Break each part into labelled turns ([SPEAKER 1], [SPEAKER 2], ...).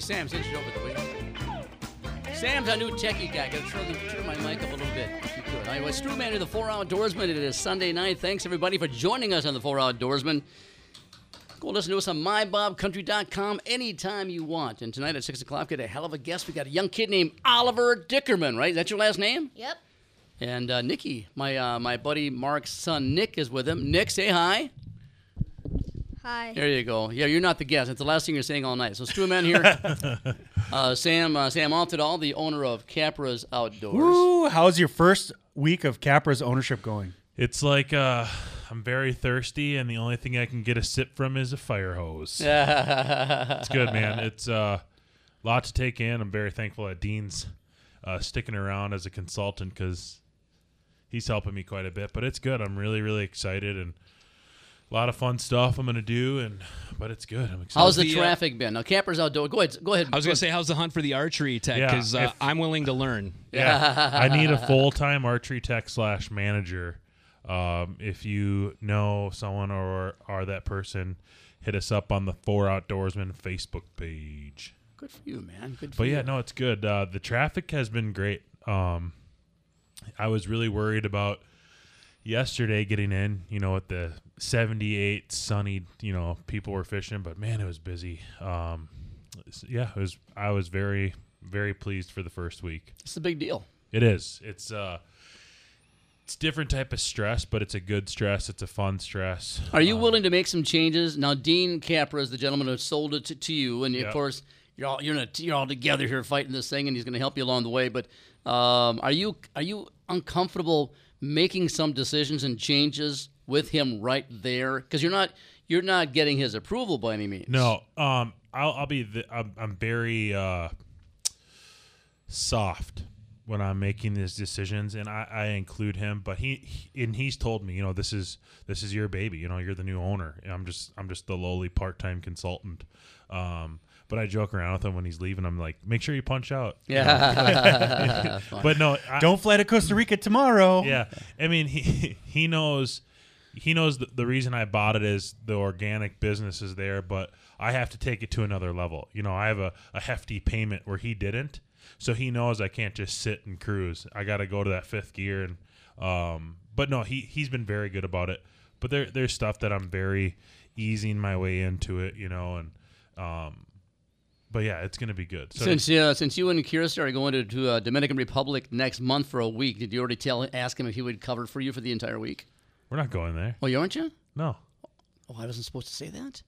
[SPEAKER 1] Hey, Sam, since you're over the way. Sam's our new techie guy. Gotta turn, the, turn my mic up a little bit, if you could. Anyway, Stu Man of the Four Outdoorsman. It is Sunday night. Thanks, everybody, for joining us on the Four Outdoorsman. Go listen to us on mybobcountry.com anytime you want. And tonight at 6 o'clock, we got a hell of a guest. We got a young kid named Oliver Dickerman, right? Is that your last name?
[SPEAKER 2] Yep.
[SPEAKER 1] And uh, Nikki, my uh, my buddy Mark's son Nick is with him. Nick, say hi.
[SPEAKER 2] Hi.
[SPEAKER 1] There you go. Yeah, you're not the guest. It's the last thing you're saying all night. So Stu Man here. uh, Sam uh, Sam Altidal, the owner of Capra's Outdoors.
[SPEAKER 3] Woo! How's your first week of Capra's ownership going?
[SPEAKER 4] It's like uh, I'm very thirsty, and the only thing I can get a sip from is a fire hose. it's good, man. It's a uh, lot to take in. I'm very thankful that Dean's uh, sticking around as a consultant because he's helping me quite a bit. But it's good. I'm really, really excited and a lot of fun stuff I'm gonna do. And but it's good. I'm excited.
[SPEAKER 1] How's the
[SPEAKER 5] the, uh,
[SPEAKER 1] traffic been? Now Capra's Outdoor. Go ahead. Go ahead.
[SPEAKER 5] I was going to say, how's the hunt for the archery tech?
[SPEAKER 4] Yeah,
[SPEAKER 5] Because uh, I'm willing to learn.
[SPEAKER 4] Yeah, I need a full time archery tech slash manager. Um, if you know someone or are that person, hit us up on the Four Outdoorsman Facebook page.
[SPEAKER 1] Good for you, man. Good for
[SPEAKER 4] But
[SPEAKER 1] you.
[SPEAKER 4] yeah, no, it's good. Uh, the traffic has been great. Um, I was really worried about yesterday getting in. You know, at the 78 sunny, you know, people were fishing, but man, it was busy. Um, yeah, it was. I was very, very pleased for the first week.
[SPEAKER 1] It's a big deal.
[SPEAKER 4] It is. It's uh it's different type of stress, but it's a good stress. It's a fun stress.
[SPEAKER 1] Are you willing to make some changes? Now, Dean Capra is the gentleman who sold it to, to you, and of course, you're all you're, in a, you're all together here fighting this thing, and he's going to help you along the way. But um, are you are you uncomfortable making some decisions and changes with him right there? Because you're not you're not getting his approval by any means.
[SPEAKER 4] No, um, I'll, I'll be. The, I'm, I'm very uh, soft when I'm making these decisions, and I, I include him. But he, he and he's told me, you know, this is this is your baby. You know, you're the new owner. And I'm just I'm just the lowly part time consultant. Um, but I joke around with him when he's leaving. I'm like, make sure you punch out.
[SPEAKER 1] Yeah.
[SPEAKER 4] But no, I,
[SPEAKER 3] Don't fly to Costa Rica tomorrow.
[SPEAKER 4] yeah i mean he he knows he knows the, the reason i bought it is the organic business is there but i have to take it to another level. You know i have a, a hefty payment where he didn't. So he knows i can't just sit and cruise. I got to go to that fifth gear and um but no he he's been very good about it. But there there's stuff that i'm very easing my way into it you know and um but yeah it's gonna be good. So
[SPEAKER 1] Since uh, since you and Kirsten are going to, to uh, Dominican Republic next month for a week, did you already tell ask him if he would cover for you for the entire week?
[SPEAKER 4] We're not going there
[SPEAKER 1] Well, you aren't you?
[SPEAKER 4] no
[SPEAKER 1] Oh, I wasn't supposed to say that.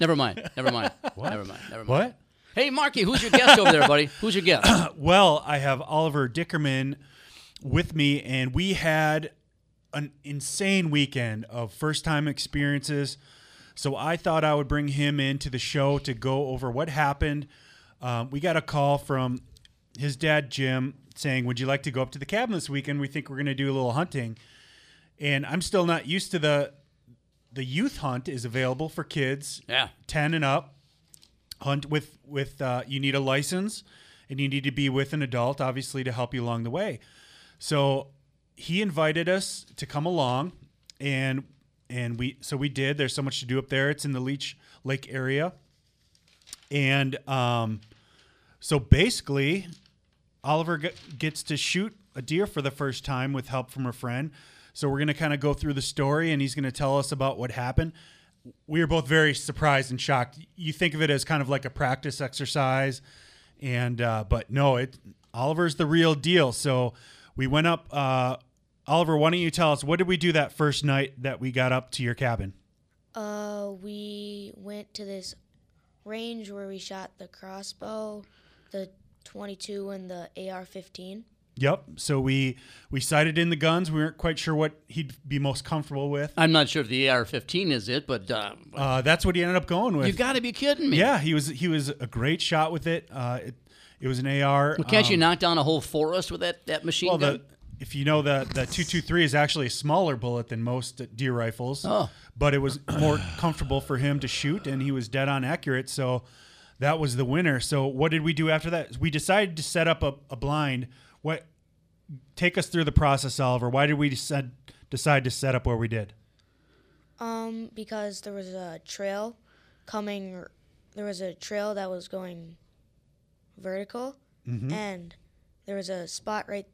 [SPEAKER 1] Never mind. Never mind. Never mind. Never mind.
[SPEAKER 3] What?
[SPEAKER 1] Hey, Marky, who's your guest over there, buddy? Who's your guest?
[SPEAKER 3] Well, I have Oliver Dickerman with me, and we had an insane weekend of first time experiences. So I thought I would bring him into the show to go over what happened. Um, we got a call from his dad, Jim, saying, Would you like to go up to the cabin this weekend? We think we're going to do a little hunting. And I'm still not used to the the youth hunt is available for kids
[SPEAKER 1] Yeah.
[SPEAKER 3] 10 and up. Hunt with with uh, you need a license and you need to be with an adult obviously to help you along the way. So he invited us to come along and and we so we did. There's so much to do up there. It's in the leech lake area. And um so basically Oliver gets to shoot a deer for the first time with help from a friend. So we're going to kind of go through the story and he's going to tell us about what happened. We were both very surprised and shocked. You think of it as kind of like a practice exercise and uh, but no, it Oliver's the real deal. So we went up uh, Oliver, why don't you tell us what did we do that first night that we got up to your cabin?
[SPEAKER 2] Uh, we went to this range where we shot the crossbow, the 22, and the AR-15.
[SPEAKER 3] Yep. So we we sighted in the guns. We weren't quite sure what he'd be most comfortable with.
[SPEAKER 1] I'm not sure if the AR-15 is it, but uh,
[SPEAKER 3] Uh, that's what he ended up going with.
[SPEAKER 1] You've got to be kidding me.
[SPEAKER 3] Yeah, he was he was a great shot with it. Uh, it, it was an AR.
[SPEAKER 1] Well, can't you
[SPEAKER 3] um,
[SPEAKER 1] knock down a whole forest with that, that machine
[SPEAKER 3] Well,
[SPEAKER 1] gun?
[SPEAKER 3] the if you know the the two two three is actually a smaller bullet than most deer rifles.
[SPEAKER 1] Oh.
[SPEAKER 3] but it was more comfortable for him to shoot, and he was dead on accurate. So that was the winner. So what did we do after that? We decided to set up a, a blind. What? Take us through the process, Oliver. Why did we decide decide to set up where we did?
[SPEAKER 2] Um, because there was a trail coming, there was a trail that was going vertical, and there was a spot right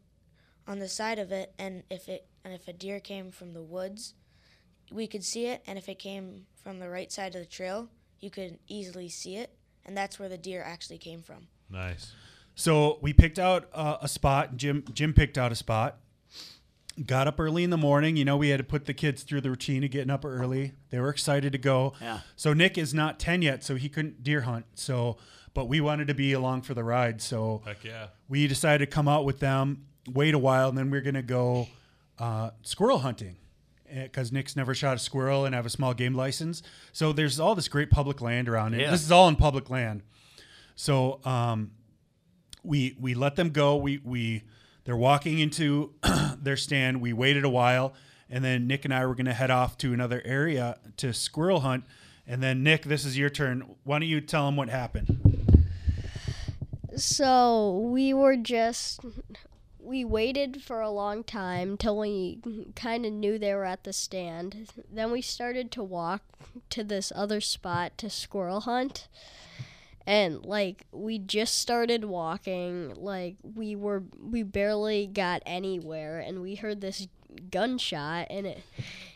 [SPEAKER 2] on the side of it. And if it and if a deer came from the woods, we could see it. And if it came from the right side of the trail, you could easily see it. And that's where the deer actually came from.
[SPEAKER 4] Nice.
[SPEAKER 3] So we picked out uh, a spot. Jim Jim picked out a spot. Got up early in the morning. You know, we had to put the kids through the routine of getting up early. They were excited to go.
[SPEAKER 1] Yeah.
[SPEAKER 3] So Nick is not ten yet, so he couldn't deer hunt. So, but we wanted to be along for the ride. So
[SPEAKER 4] Heck yeah.
[SPEAKER 3] we decided to come out with them, wait a while, and then we are gonna go uh, squirrel hunting because Nick's never shot a squirrel and have a small game license. So there's all this great public land around it.
[SPEAKER 1] Yeah.
[SPEAKER 3] This is all in public land. So um, we we let them go. We we they're walking into their stand. We waited a while, and then Nick and I were gonna head off to another area to squirrel hunt. And then Nick, this is your turn. Why don't you tell them what happened?
[SPEAKER 6] So we were just we waited for a long time till we kind of knew they were at the stand. Then we started to walk to this other spot to squirrel hunt. And like we just started walking, like we were we barely got anywhere and we heard this gunshot and it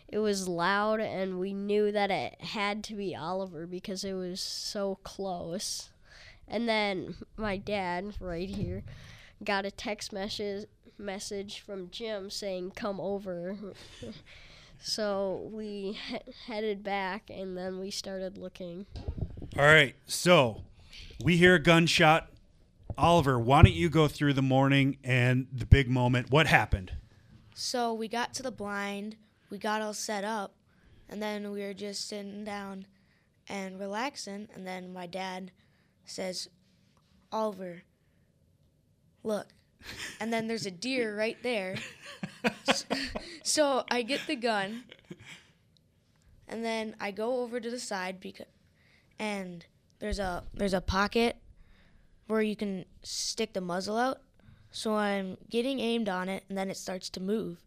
[SPEAKER 6] it was loud and we knew that it had to be Oliver because it was so close. And then my dad, right here, got a text message message from Jim saying, "Come over." so we he- headed back, and then we started looking.
[SPEAKER 3] All right, so we hear a gunshot. Oliver, why don't you go through the morning and the big moment? What happened?
[SPEAKER 2] So we got to the blind, we got all set up, and then we were just sitting down and relaxing. And then my dad says, Oliver, look. And then there's a deer right there. So I get the gun, and then I go over to the side because, and there's a there's a pocket where you can stick the muzzle out. So I'm getting aimed on it, and then it starts to move,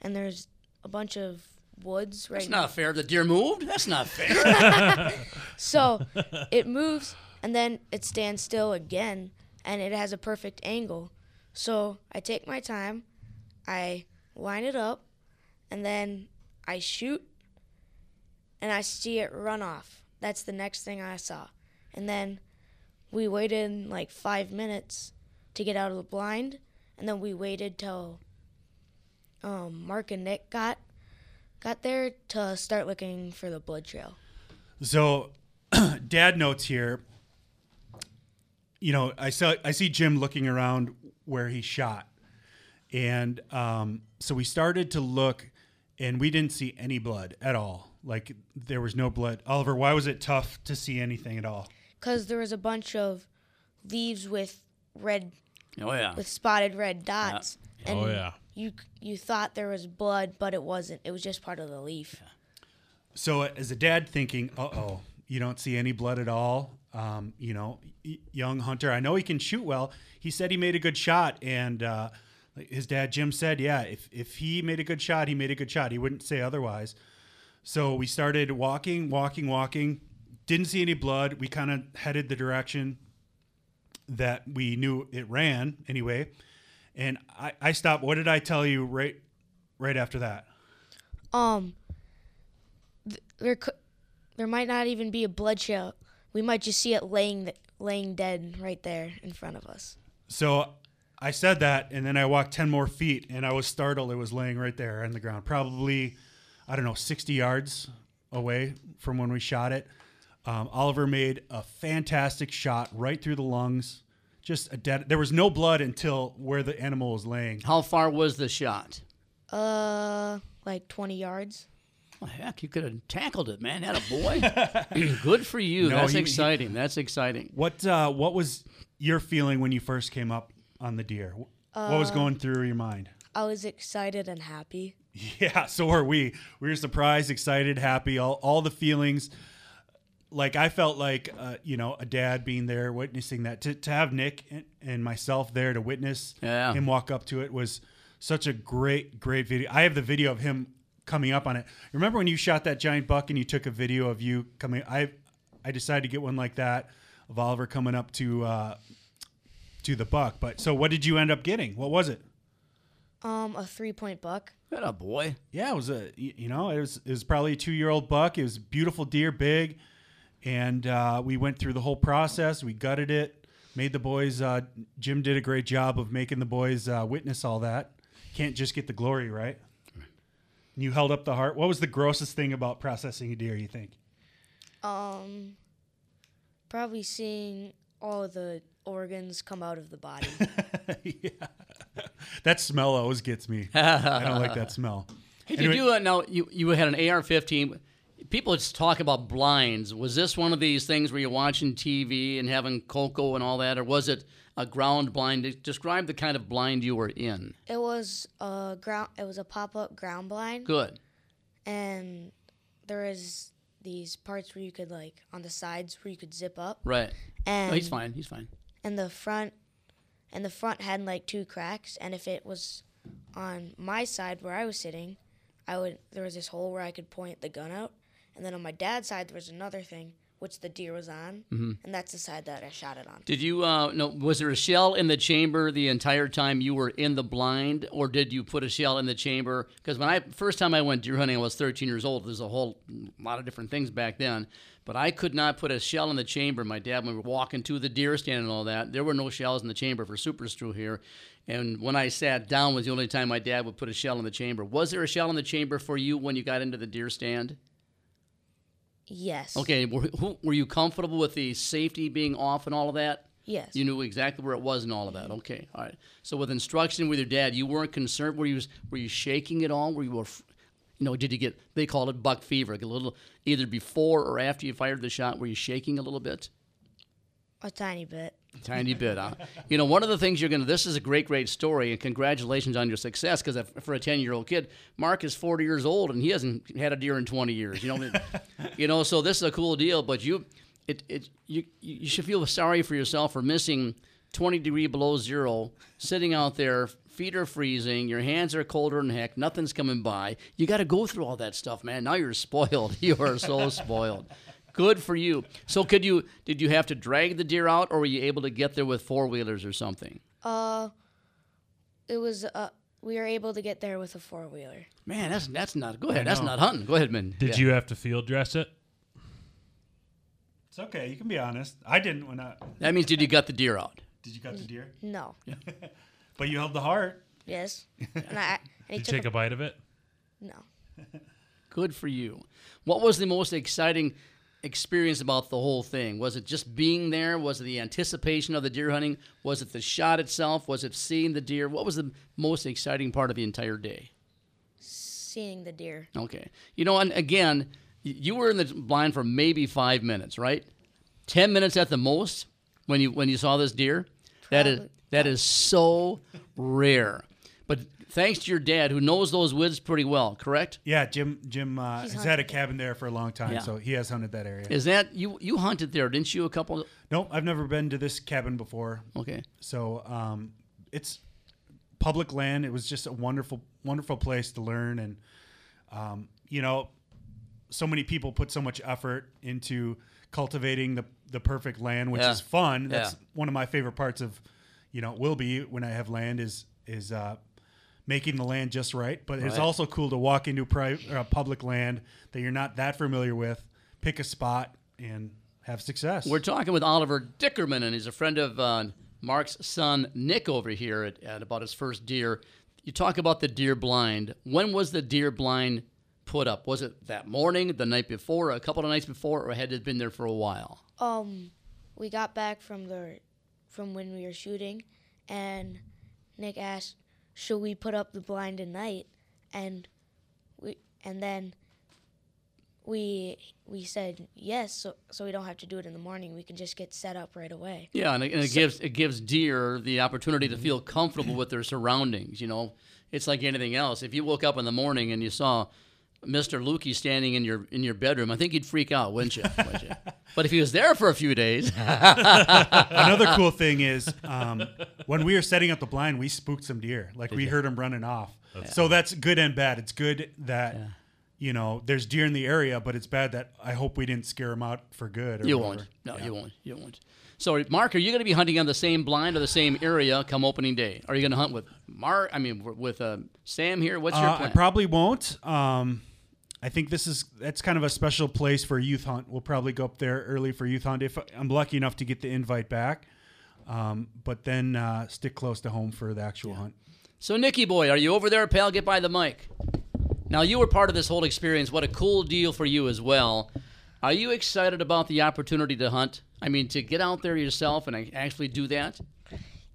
[SPEAKER 2] and there's a bunch of woods right
[SPEAKER 1] That's not fair. The deer moved. That's not fair.
[SPEAKER 2] So it moves and then it stands still again and it has a perfect angle. So I take my time, I line it up, and then I shoot and I see it run off. That's the next thing I saw. And then we waited like five minutes to get out of the blind, and then we waited till um, Mark and Nick got got there to start looking for the blood trail.
[SPEAKER 3] So, dad notes here. You know, I saw I see Jim looking around where he shot, and um, so we started to look, and we didn't see any blood at all. Like there was no blood. Oliver, why was it tough to see anything at all?
[SPEAKER 2] Because there was a bunch of leaves with red
[SPEAKER 1] oh yeah.
[SPEAKER 2] with spotted red dots and
[SPEAKER 4] Oh, yeah.
[SPEAKER 2] you you thought there was blood but it wasn't it was just part of the leaf
[SPEAKER 3] So, as a dad, thinking, "Uh oh, you don't see any blood at all." Um, you know, young hunter. I know he can shoot well. He said he made a good shot, and uh, his dad Jim said, "Yeah, if if he made a good shot, he made a good shot. He wouldn't say otherwise." So we started walking, walking, walking. Didn't see any blood. We kind of headed the direction that we knew it ran anyway. And I, I stopped. What did I tell you right right after that?
[SPEAKER 2] um th- there could there might not even be a blood trail we might just see it laying th- laying dead right there in front of us
[SPEAKER 3] So I said that, and then I walked 10 more feet, and I was startled. It was laying right there on the ground, probably, I don't know, 60 yards away from when we shot it. Um, Oliver made a fantastic shot right through the lungs. Just a dead. There was no blood until where the animal was laying.
[SPEAKER 1] How far was the shot?
[SPEAKER 2] uh like 20 yards
[SPEAKER 1] Well, heck, you could have tackled it, man. That a boy. Good for you.
[SPEAKER 3] No,
[SPEAKER 1] That's
[SPEAKER 3] he- he-
[SPEAKER 1] exciting. That's exciting.
[SPEAKER 3] What uh, What was your feeling when you first came up on the deer? what was going through your mind?
[SPEAKER 2] i was excited and happy
[SPEAKER 3] Yeah, so are we. We were surprised, excited, happy, all, all the feelings. Like I felt like, uh, you know, a dad being there, witnessing that. To, to have Nick and, and myself there to witness
[SPEAKER 1] Yeah.
[SPEAKER 3] him walk up to it was such a great, great video. I have the video of him coming up on it. Remember when you shot that giant buck and you took a video of you coming? I I decided to get one like that of Oliver coming up to uh, to the buck. But so, what did you end up getting? What was it?
[SPEAKER 2] Um, a three point buck.
[SPEAKER 1] That a boy.
[SPEAKER 3] Yeah, it was a you know it was it was probably a two year old buck. It was a beautiful deer, big, and uh, we went through the whole process. We gutted it, made the boys. Uh, Jim did a great job of making the boys uh, witness all that. Can't just get the glory, right? You held up the heart. What was the grossest thing about processing a deer? You think?
[SPEAKER 2] Um, probably seeing all the organs come out of the body.
[SPEAKER 3] yeah, that smell always gets me. I don't like that smell.
[SPEAKER 1] Hey,
[SPEAKER 3] Anyway-
[SPEAKER 1] did you uh, now? You you had an AR-15. People just talk about blinds. Was this one of these things where you're watching TV and having cocoa and all that, or was it a ground blind? Describe the kind of blind you were in.
[SPEAKER 2] it was a ground. It was a pop up ground blind,
[SPEAKER 1] Good.
[SPEAKER 2] and there is these parts where you could like on the sides where you could zip up,
[SPEAKER 1] Right.
[SPEAKER 2] Oh, and
[SPEAKER 1] No, he's fine. He's fine.
[SPEAKER 2] and the front and the front had like two cracks and if it was on my side where I was sitting, I would there was this hole where I could point the gun out and then on my dad's side there was another thing which the deer was on and that's the side that I shot it on.
[SPEAKER 1] Did you? Uh, no. Was there a shell in the chamber the entire time you were in the blind, or did you put a shell in the chamber? Because when I first time I went deer hunting, I was 13 years old. There's a whole lot of different things back then, but I could not put a shell in the chamber. My dad, when we were walking to the deer stand and all that, there were no shells in the chamber for super strew here. And when I sat down was the only time my dad would put a shell in the chamber. Was there a shell in the chamber for you when you got into the deer stand?
[SPEAKER 2] Yes.
[SPEAKER 1] Okay, were, who, were you comfortable with the safety being off and all of that?
[SPEAKER 2] Yes.
[SPEAKER 1] You knew exactly where it was and all of that. Mm-hmm. Okay, all right. So with instruction with your dad, you weren't concerned. Were you were you shaking at all? Were you, af- you know, did you get? They call it buck fever. Like a little either before or after you fired the shot. Were you shaking a little bit?
[SPEAKER 2] a tiny bit.
[SPEAKER 1] Tiny bit, huh? You know, one of the things you're going to, this is a great, great story, and congratulations on your success, because for a 10 year old kid, Mark is 40 years old and he hasn't had a deer in 20 years. You know, you know, so this is a cool deal, but you, it, it, you, you should feel sorry for yourself for missing 20 degree below zero, sitting out there, feet are freezing, your hands are colder than heck, nothing's coming by. You got to go through all that stuff, man. Now you're spoiled. You are so spoiled. Good for you. So could you did you have to drag the deer out or were you able to get there with four wheelers or something?
[SPEAKER 2] Uh it was uh we were able to get there with a four wheeler.
[SPEAKER 1] Man, that's that's not go ahead. That's not hunting. Go ahead, man.
[SPEAKER 4] Did
[SPEAKER 1] Yeah.
[SPEAKER 4] you have to field dress it?
[SPEAKER 3] It's okay. You can be honest. I didn't when I
[SPEAKER 1] That means did you got the deer out?
[SPEAKER 3] did. You got the deer,
[SPEAKER 2] No.
[SPEAKER 3] but you held the heart.
[SPEAKER 2] Yes. And I and
[SPEAKER 4] Did you
[SPEAKER 2] took
[SPEAKER 4] take a bite of it?
[SPEAKER 2] no.
[SPEAKER 1] Good for you. What was the most exciting experience about the whole thing? Was it just being there? Was it the anticipation of the deer hunting? Was it the shot itself? Was it seeing the deer? What was the most exciting part of the entire day?
[SPEAKER 2] Seeing the deer.
[SPEAKER 1] Okay. You know, and again, you were in the blind for maybe five minutes, right? Ten minutes at the most when you when you saw this deer. That is that is so rare. But thanks to your dad, who knows those woods pretty well, correct?
[SPEAKER 3] Yeah, Jim. Jim uh,
[SPEAKER 2] He's
[SPEAKER 3] has had a cabin there for a long time,
[SPEAKER 1] Yeah.
[SPEAKER 3] so he has hunted that area.
[SPEAKER 1] Is that you? You hunted there, didn't you? A couple.
[SPEAKER 3] Nope, I've never been to this cabin before.
[SPEAKER 1] Okay.
[SPEAKER 3] So um, it's public land. It was just a wonderful, wonderful place to learn, and um, you know, so many people put so much effort into cultivating the the perfect land, which
[SPEAKER 1] Yeah.
[SPEAKER 3] is fun. That's
[SPEAKER 1] Yeah.
[SPEAKER 3] one of my favorite parts of, you know, will be when I have land is is uh, making the land just right. But it's also cool to walk into pri- uh, public land that you're not that familiar with, pick a spot, and have success.
[SPEAKER 1] We're talking with Oliver Dickerman, and he's a friend of uh, Mark's son Nick over here at, at about his first deer. You talk about the deer blind. When was the deer blind put up? Was it that morning, the night before, a couple of nights before, or had it been there for a while?
[SPEAKER 2] Um, we got back from the from when we were shooting, and Nick asked, "Should we put up the blind at night?" And we and then we we said yes, so so we don't have to do it in the morning. We can just get set up right away.
[SPEAKER 1] Yeah, and it, and it gives it gives deer the opportunity to mm-hmm. feel comfortable with their surroundings. You know, it's like anything else. If you woke up in the morning and you saw Mr. Lukey standing in your in your bedroom, I think you'd freak out, wouldn't you? Wouldn't you? But if he was there for a few days,
[SPEAKER 3] Another cool thing is um, when we were setting up the blind, we spooked some deer. Like we heard them running off. so that's good and bad. It's good that you know there's deer in the area, but it's bad that I hope we didn't scare them out for good. Or
[SPEAKER 1] you
[SPEAKER 3] whatever.
[SPEAKER 1] won't. No, you won't. You won't. So, Mark, are you going to be hunting on the same blind or the same area come opening day? Are you going to hunt with Mark? I mean, with uh, Sam here. What's your
[SPEAKER 3] Uh, I probably won't. Um, I think this is that's kind of a special place for a youth hunt. We'll probably go up there early for youth hunt if I'm lucky enough to get the invite back. Um, but then uh, stick close to home for the actual hunt.
[SPEAKER 1] So, Nikki boy, are you over there, pal? Get by the mic. Now, you were part of this whole experience. What a cool deal for you as well. Are you excited about the opportunity to hunt? I mean, to get out there yourself and actually do that?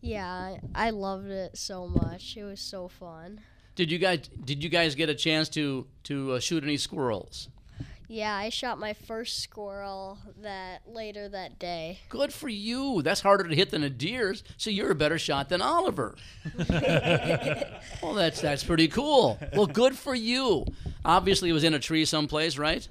[SPEAKER 6] Yeah, I loved it so much. It was so fun.
[SPEAKER 1] Did you guys did you guys get a chance to to uh, shoot any squirrels?
[SPEAKER 6] Yeah, I shot my first squirrel that later that day.
[SPEAKER 1] Good for you. That's harder to hit than a deer's, so you're a better shot than Oliver. well, that's that's pretty cool. Well, good for you. Obviously, it was in a tree someplace, right?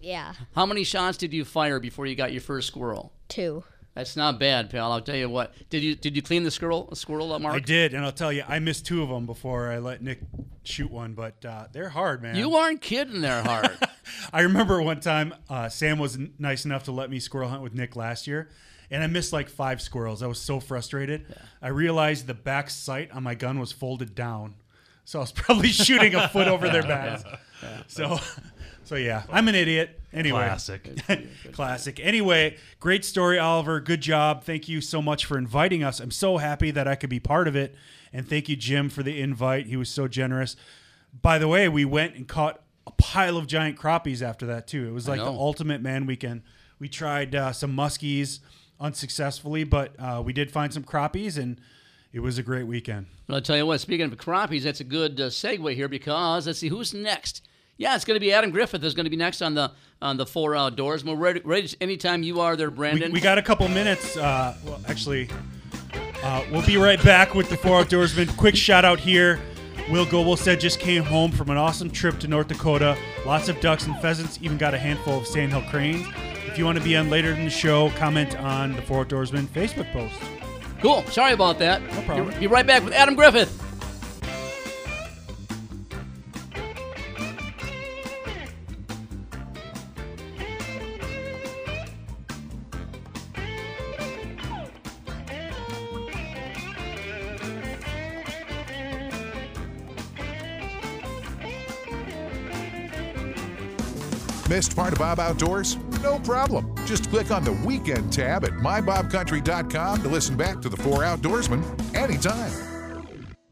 [SPEAKER 6] Yeah,
[SPEAKER 1] How many shots did you fire before you got your first squirrel?
[SPEAKER 6] two.
[SPEAKER 1] That's not bad, pal. I'll tell you what. Did you did you clean the squirrel squirrel up, Mark?
[SPEAKER 3] I did, and I'll tell you, I missed two of them before I let Nick shoot one. But uh, they're hard, man.
[SPEAKER 1] You aren't kidding. They're hard.
[SPEAKER 3] I remember one time uh, Sam was n- nice enough to let me squirrel hunt with Nick last year, and I missed like five squirrels. I was so frustrated. I realized the back sight on my gun was folded down, so I was probably shooting a foot over their backs. So, so yeah, I'm an idiot. Anyway,
[SPEAKER 4] Classic.
[SPEAKER 3] Classic. Anyway, great story, Oliver. Good job. Thank you so much for inviting us. I'm so happy that I could be part of it. And thank you, Jim, for the invite. He was so generous. By the way, we went and caught a pile of giant crappies after that, too. It was like the ultimate man weekend. We tried uh, some muskies unsuccessfully, but uh, we did find some crappies, and it was a great weekend.
[SPEAKER 1] But I'll tell you what, speaking of crappies, that's a good uh, segue here because let's see who's next. Yeah, it's going to be Adam Griffith is going to be next on the on the four outdoors. We're ready, ready anytime you are there, Brandon.
[SPEAKER 3] we got a couple minutes. Uh, well, actually, uh, we'll be right back with the four outdoorsmen. Quick shout out here. Will Goebel said just came home from an awesome trip to North Dakota. Lots of ducks and pheasants. Even got a handful of sandhill cranes. If you want to be on later in the show, comment on the Four Outdoorsmen Facebook post.
[SPEAKER 1] cool. Sorry about that.
[SPEAKER 3] No problem.
[SPEAKER 1] Be right back with Adam Griffith.
[SPEAKER 7] Missed part of Bob Outdoors? No problem. Just click on the weekend tab at mybobcountry.com to listen back to the four outdoorsmen anytime.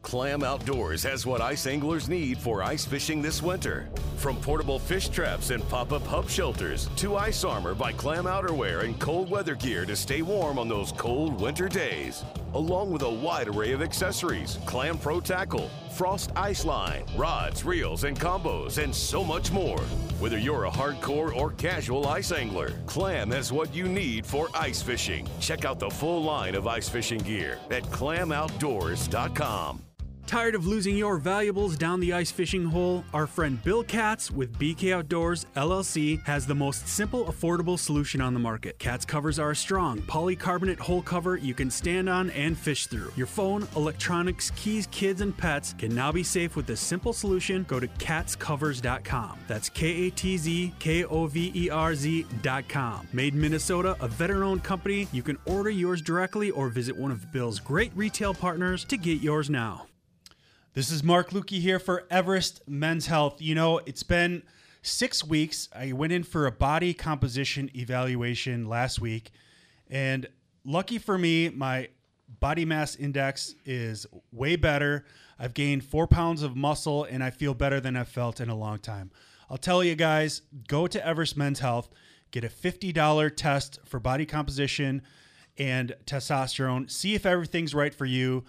[SPEAKER 8] Clam Outdoors has what ice anglers need for ice fishing this winter. From portable fish traps and pop up hub shelters to ice armor by Clam Outerwear and cold weather gear to stay warm on those cold winter days. Along with a wide array of accessories Clam Pro Tackle, Frost Ice Line, rods, reels, and combos, and so much more. Whether you're a hardcore or casual ice angler, Clam has what you need for ice fishing. Check out the full line of ice fishing gear at clamoutdoors.com.
[SPEAKER 3] Tired of losing your valuables down the ice fishing hole? Our friend Bill Katz with BK Outdoors LLC has the most simple, affordable solution on the market. Katz covers are a strong polycarbonate hole cover you can stand on and fish through. Your phone, electronics, keys, kids, and pets can now be safe with this simple solution. Go to katzcovers.com. That's K A T Z K O V E R Z.com. Made in Minnesota, a veteran owned company. You can order yours directly or visit one of Bill's great retail partners to get yours now. This is Mark Lukey here for Everest Men's Health. You know, it's been six weeks. I went in for a body composition evaluation last week, and lucky for me, my body mass index is way better. I've gained four pounds of muscle, and I feel better than I've felt in a long time. I'll tell you guys go to Everest Men's Health, get a $50 test for body composition and testosterone, see if everything's right for you.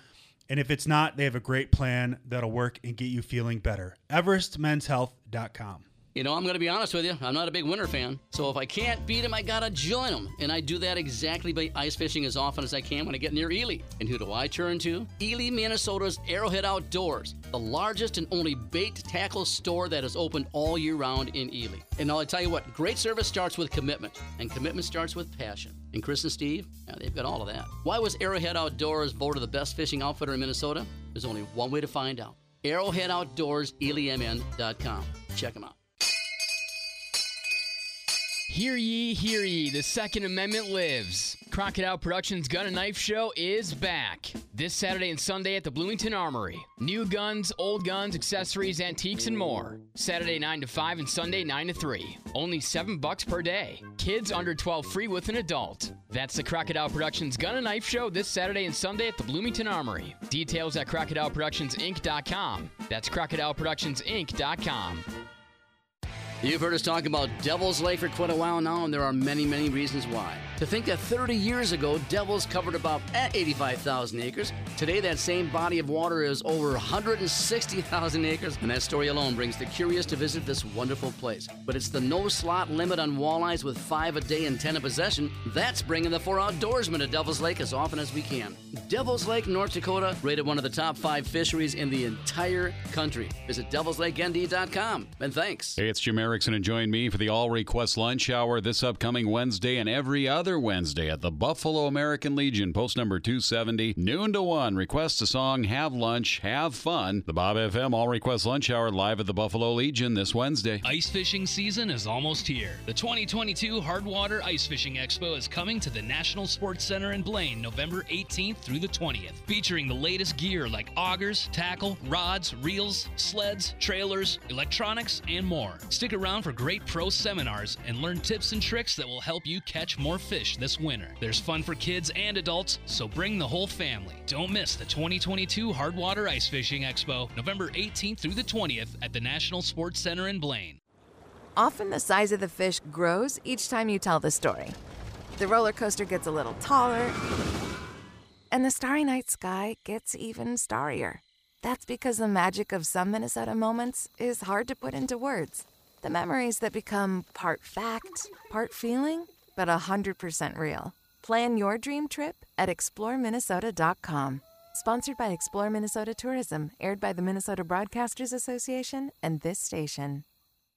[SPEAKER 3] And if it's not, they have a great plan that'll work and get you feeling better. EverestMen'sHealth.com.
[SPEAKER 1] You know, I'm going to be honest with you. I'm not a big winter fan. So if I can't beat him, I got to join him. And I do that exactly by ice fishing as often as I can when I get near Ely. And who do I turn to? Ely, Minnesota's Arrowhead Outdoors, the largest and only bait tackle store that is open all year round in Ely. And I'll tell you what, great service starts with commitment, and commitment starts with passion. And Chris and Steve, yeah, they've got all of that. Why was Arrowhead Outdoors voted the best fishing outfitter in Minnesota? There's only one way to find out. Arrowhead Outdoors, ELYMN.com. Check them out.
[SPEAKER 9] Hear ye, hear ye, the Second Amendment lives. Crocodile Productions Gun and Knife Show is back. This Saturday and Sunday at the Bloomington Armory. New guns, old guns, accessories, antiques, and more. Saturday 9 to 5 and Sunday 9 to 3. Only 7 bucks per day. Kids under 12 free with an adult. That's the Crocodile Productions Gun and Knife Show this Saturday and Sunday at the Bloomington Armory. Details at crocodileproductionsinc.com. That's crocodileproductionsinc.com.
[SPEAKER 1] You've heard us talk about Devil's Lake for quite a while now, and there are many, many reasons why. To think that 30 years ago, Devils covered about eh, 85,000 acres. Today, that same body of water is over 160,000 acres, and that story alone brings the curious to visit this wonderful place. But it's the no slot limit on walleyes with five a day and 10 a possession. That's bringing the four outdoorsmen to Devil's Lake as often as we can. Devil's Lake, North Dakota, rated one of the top five fisheries in the entire country. Visit devilslakend.com. And thanks.
[SPEAKER 10] Hey, it's Jim Erickson, and join me for the All Request Lunch Hour this upcoming Wednesday and every other Wednesday at the Buffalo American Legion, post number 270, noon to 1. Request a song, have lunch, have fun. The Bob FM All Request Lunch Hour live at the Buffalo Legion this Wednesday.
[SPEAKER 5] Ice fishing season is almost here. The 2022 Hardwater Ice Fishing Expo is coming to the National Sports Center in Blaine November 18th through the 20th, featuring the latest gear like augers, tackle, rods, reels, sleds, trailers, electronics, and more. Stick around for great pro seminars and learn tips and tricks that will help you catch more fish this winter. There's fun for kids and adults, so bring the whole family. Don't miss the 2022 Hardwater Ice Fishing Expo, November 18th through the 20th at the National Sports Center in Blaine.
[SPEAKER 11] Often the size of the fish grows each time you tell the story. The roller coaster gets a little taller, and the starry night sky gets even starrier. That's because the magic of some Minnesota moments is hard to put into words. The memories that become part fact, part feeling, but 100% real. Plan your dream trip at exploreminnesota.com. Sponsored by Explore Minnesota Tourism, aired by the Minnesota Broadcasters Association and this station.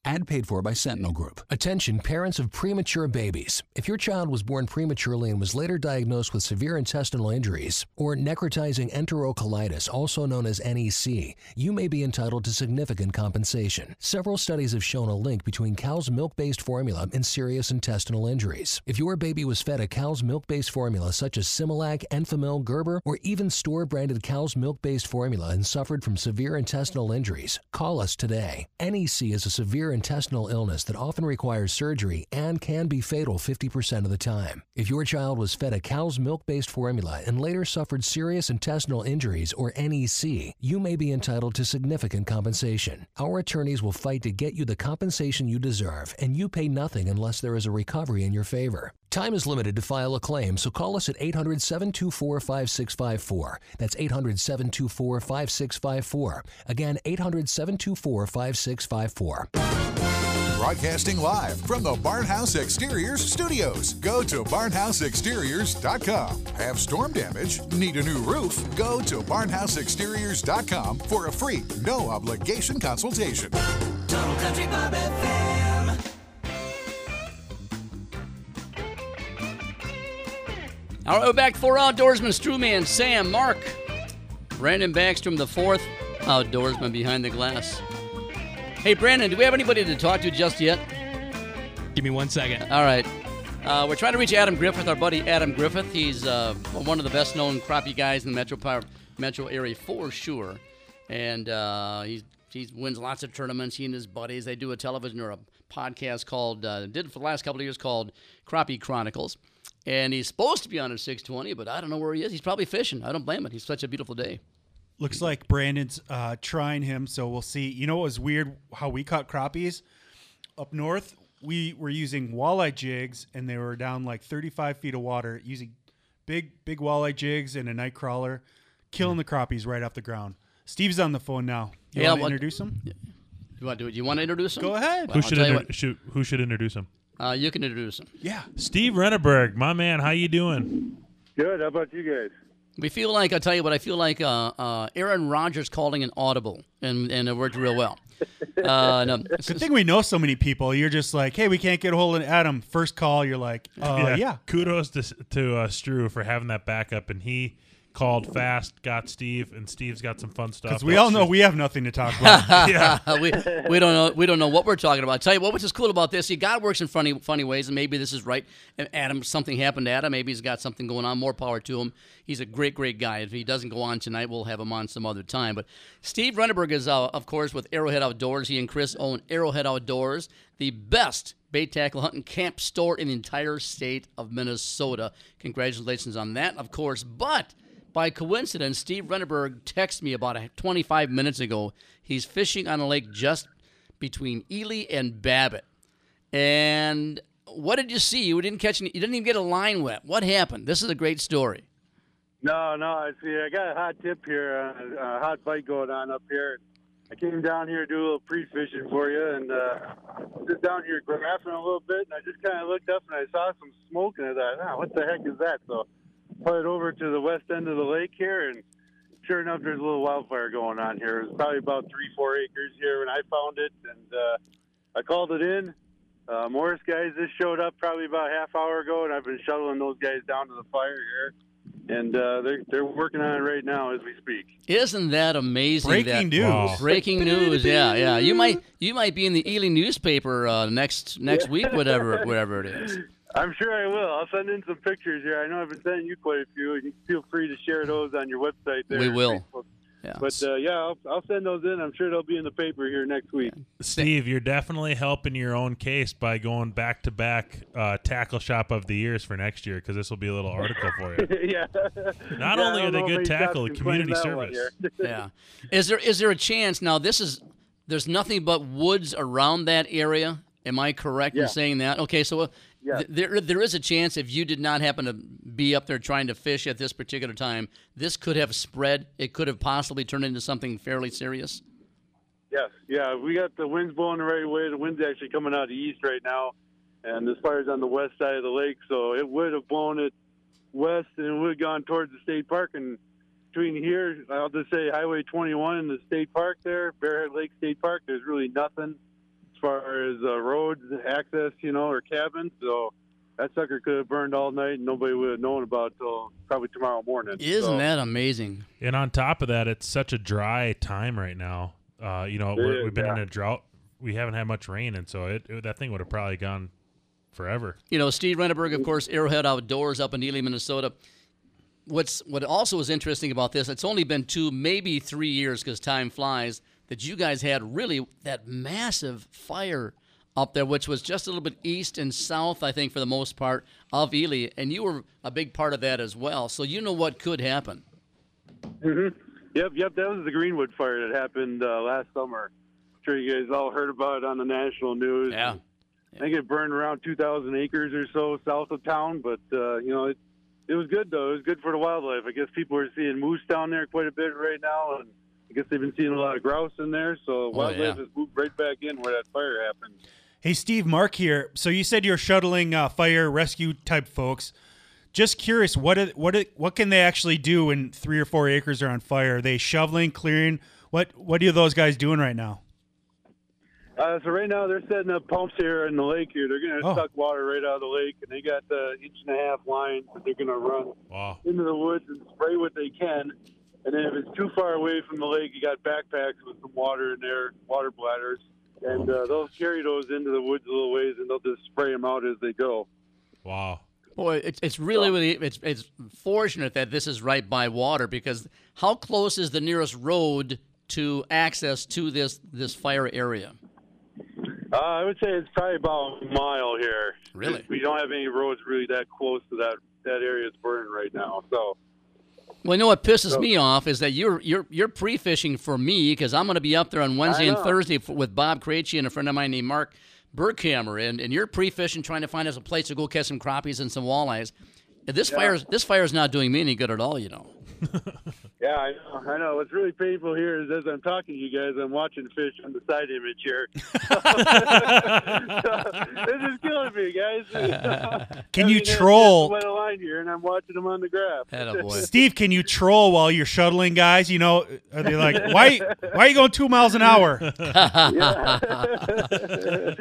[SPEAKER 12] Ad paid for by Sentinel Group. Attention, parents of premature babies. If your child was born prematurely and was later diagnosed with severe intestinal injuries or necrotizing enterocolitis, also known as NEC, you may be entitled to significant compensation. Several studies have shown a link between cow's milk based formula and serious intestinal injuries. If your baby was fed a cow's milk based formula such as Similac, Enfamil, Gerber, or even store branded cow's milk based formula and suffered from severe intestinal injuries, call us today. NEC is a severe intestinal illness that often requires surgery and can be fatal 50% of the time. If your child was fed a cow's milk based formula and later suffered serious intestinal injuries or NEC, you may be entitled to significant compensation. Our attorneys will fight to get you the compensation you deserve, and you pay nothing unless there is a recovery in your favor. Time is limited to file a claim, so call us at 800 724 5654. That's 800 724 5654. Again, 800 724 5654.
[SPEAKER 7] Broadcasting live from the Barnhouse Exteriors studios. Go to barnhouseexteriors.com. Have storm damage? Need a new roof? Go to barnhouseexteriors.com for a free, no obligation consultation.
[SPEAKER 13] Total Country Bob FM.
[SPEAKER 1] All right, we're back. Four outdoorsmen, Strewman, Sam, Mark, Brandon Backstrom, the fourth outdoorsman behind the glass. Hey, Brandon, do we have anybody to talk to just yet?
[SPEAKER 5] Give me one second.
[SPEAKER 1] All right. Uh, we're trying to reach Adam Griffith, our buddy Adam Griffith. He's uh, one of the best known crappie guys in the metro power, metro area for sure. And uh, he he wins lots of tournaments. He and his buddies they do a television or a podcast called uh, did it for the last couple of years called Crappie Chronicles. And he's supposed to be on his 620, but I don't know where he is. He's probably fishing. I don't blame him. He's such a beautiful day.
[SPEAKER 3] Looks like Brandon's uh, trying him, so we'll see. You know what was weird? How we caught crappies up north. We were using walleye jigs, and they were down like 35 feet of water, using big, big walleye jigs and a night crawler, killing the crappies right off the ground. Steve's on the phone now. You
[SPEAKER 1] Yeah,
[SPEAKER 3] want to
[SPEAKER 1] what-
[SPEAKER 3] introduce him?
[SPEAKER 1] You want to do it? You want to introduce him?
[SPEAKER 3] Go ahead.
[SPEAKER 1] Well,
[SPEAKER 4] Who
[SPEAKER 1] I'll
[SPEAKER 4] should, inter- should who should introduce him?
[SPEAKER 1] Uh, you can introduce him.
[SPEAKER 3] Yeah.
[SPEAKER 4] Steve Renneberg, my man. How you doing?
[SPEAKER 14] Good. How about you guys?
[SPEAKER 1] We feel like I'll tell you what I feel like. Uh, uh, Aaron Rodgers calling an audible, and and it worked real well. Uh, no,
[SPEAKER 3] Good thing we know so many people. You're just like, hey, we can't get a hold of Adam. First call, you're like, uh, yeah.
[SPEAKER 4] Kudos to to uh, Strew for having that backup, and he called fast, got Steve, and Steve's got some fun stuff.
[SPEAKER 3] Because we all know we have nothing to talk about.
[SPEAKER 4] yeah.
[SPEAKER 1] we, we don't know we don't know what we're talking about. tell you what, which is cool about this. See, God works in funny funny ways, and maybe this is right. And Adam, something happened to Adam. Maybe he's got something going on. More power to him. He's a great, great guy. If he doesn't go on tonight, we'll have him on some other time. But Steve Renneberg is, uh, of course, with Arrowhead Outdoors. He and Chris own Arrowhead Outdoors, the best bait tackle hunting camp store in the entire state of Minnesota. Congratulations on that, of course. But by coincidence, Steve Renneberg texted me about 25 minutes ago. He's fishing on a lake just between Ely and Babbitt. And what did you see? You didn't catch any, you didn't even get a line wet. What happened? This is a great story.
[SPEAKER 14] No, no. I see. I got a hot tip here, uh, a hot bite going on up here. I came down here to do a little pre-fishing for you, and uh, just down here graphing a little bit, and I just kind of looked up and I saw some smoke, and I thought, ah, what the heck is that? So put it over to the west end of the lake here, and sure enough, there's a little wildfire going on here. It was probably about three, four acres here when I found it, and uh, I called it in. Uh, Morris guys just showed up probably about a half hour ago, and I've been shuttling those guys down to the fire here, and uh, they're they're working on it right now as we speak.
[SPEAKER 1] Isn't that amazing?
[SPEAKER 3] Breaking
[SPEAKER 1] that-
[SPEAKER 3] news.
[SPEAKER 4] Wow.
[SPEAKER 1] Breaking news. Yeah, yeah. You might you might be in the Ely newspaper uh, next next week, whatever whatever it is.
[SPEAKER 14] I'm sure I will. I'll send in some pictures here. I know I've been sending you quite a few. You feel free to share those on your website. There,
[SPEAKER 1] We will.
[SPEAKER 14] Facebook.
[SPEAKER 1] Yeah.
[SPEAKER 14] But uh, yeah, I'll, I'll send those in. I'm sure they'll be in the paper here next week.
[SPEAKER 4] Steve, you're definitely helping your own case by going back to back uh, tackle shop of the years for next year because this will be a little article for you.
[SPEAKER 14] yeah.
[SPEAKER 4] Not
[SPEAKER 14] Yeah,
[SPEAKER 4] only are they good tackle,
[SPEAKER 14] shops can claim
[SPEAKER 4] community service.
[SPEAKER 1] yeah. Is there is there a chance now? This is there's nothing but woods around that area. Am I correct
[SPEAKER 14] Yeah.
[SPEAKER 1] in saying that? Okay, so
[SPEAKER 14] Yeah.
[SPEAKER 1] th- there there is a chance if you did not happen to be up there trying to fish at this particular time, this could have spread. It could have possibly turned into something fairly serious.
[SPEAKER 14] Yes, yeah, we got the winds blowing the right way. The wind's actually coming out of the east right now, and this fire's on the west side of the lake, so it would have blown it west and it would have gone towards the state park. And between here, I'll just say Highway 21 and the state park there, Bearhead Lake State Park, there's really nothing far as uh, roads, access, you know, or cabins. So that sucker could have burned all night and nobody would have known about it till probably tomorrow morning.
[SPEAKER 1] Isn't
[SPEAKER 14] So-
[SPEAKER 1] that amazing?
[SPEAKER 4] And on top of that, it's such a dry time right now. Uh, you know, we're, we've been in a drought. We haven't had much rain, and so it, it- that thing would have probably gone forever.
[SPEAKER 1] You know, Steve Renneberg, of course, Arrowhead Outdoors up in Ely, Minnesota. What's what also is interesting about this? It's only been two, maybe three years, because time flies. That you guys had really that massive fire up there, which was just a little bit east and south, I think, for the most part of Ely, and you were a big part of that as well. So you know what could happen.
[SPEAKER 14] hmm Yep, yep. That was the Greenwood fire that happened uh, last summer. I'm sure you guys all heard about it on the national news.
[SPEAKER 1] Yeah.
[SPEAKER 14] I think it burned around 2,000 acres or so south of town, but uh, you know it it was good though. It was good for the wildlife. I guess people are seeing moose down there quite a bit right now, and I guess they've been seeing a lot of grouse in there. So wildlife
[SPEAKER 1] yeah.
[SPEAKER 14] has moved right back in where that fire happened.
[SPEAKER 3] Hey, Steve, Mark here. So you said you're shuttling uh, fire rescue type folks. Just curious, what what what can they actually do when three or four acres are on fire? Are they shoveling, clearing? What what are those guys doing right now?
[SPEAKER 14] Uh, so right now they're setting up pumps here in the lake here. They're going to
[SPEAKER 3] Oh.
[SPEAKER 14] suck water right out of the lake, and they got the inch and a half lines that they're going to run
[SPEAKER 4] Wow.
[SPEAKER 14] into the woods and spray what they can. And then if it's too far away from the lake, you got backpacks with some water in there, water bladders, and uh, they'll carry those into the woods a little ways, and they'll just spray them out as they go.
[SPEAKER 4] Wow.
[SPEAKER 1] Boy, it's, it's really, really it's, it's fortunate that this is right by water because how close is the nearest road to access to this this fire area?
[SPEAKER 14] Uh, I would say it's probably about a mile here.
[SPEAKER 1] Really?
[SPEAKER 14] We don't have any roads really that close to that that area is burning right now. So
[SPEAKER 1] Well, you know what pisses
[SPEAKER 14] So-
[SPEAKER 1] me off is that you're you're you're pre-fishing for me because I'm going to be up there on Wednesday and. Thursday f with Bob Krejci and a friend of mine named Mark Burkhammer, and and you're pre-fishing trying to find us a place to go catch some crappies and some walleyes. And This
[SPEAKER 14] Yeah.
[SPEAKER 1] fire this fire is not doing me any good at all, you know.
[SPEAKER 14] Yeah, I know. I know. What's really painful here is as I'm talking to you guys, I'm watching fish on the side image here. this is killing me, guys.
[SPEAKER 3] Can
[SPEAKER 14] I
[SPEAKER 3] you
[SPEAKER 14] mean, there's
[SPEAKER 3] troll-
[SPEAKER 14] just a line here, and I'm watching them on the graph.
[SPEAKER 3] Steve, can you troll while you're shuttling guys? You know, are they like, why, why are you going two miles an hour?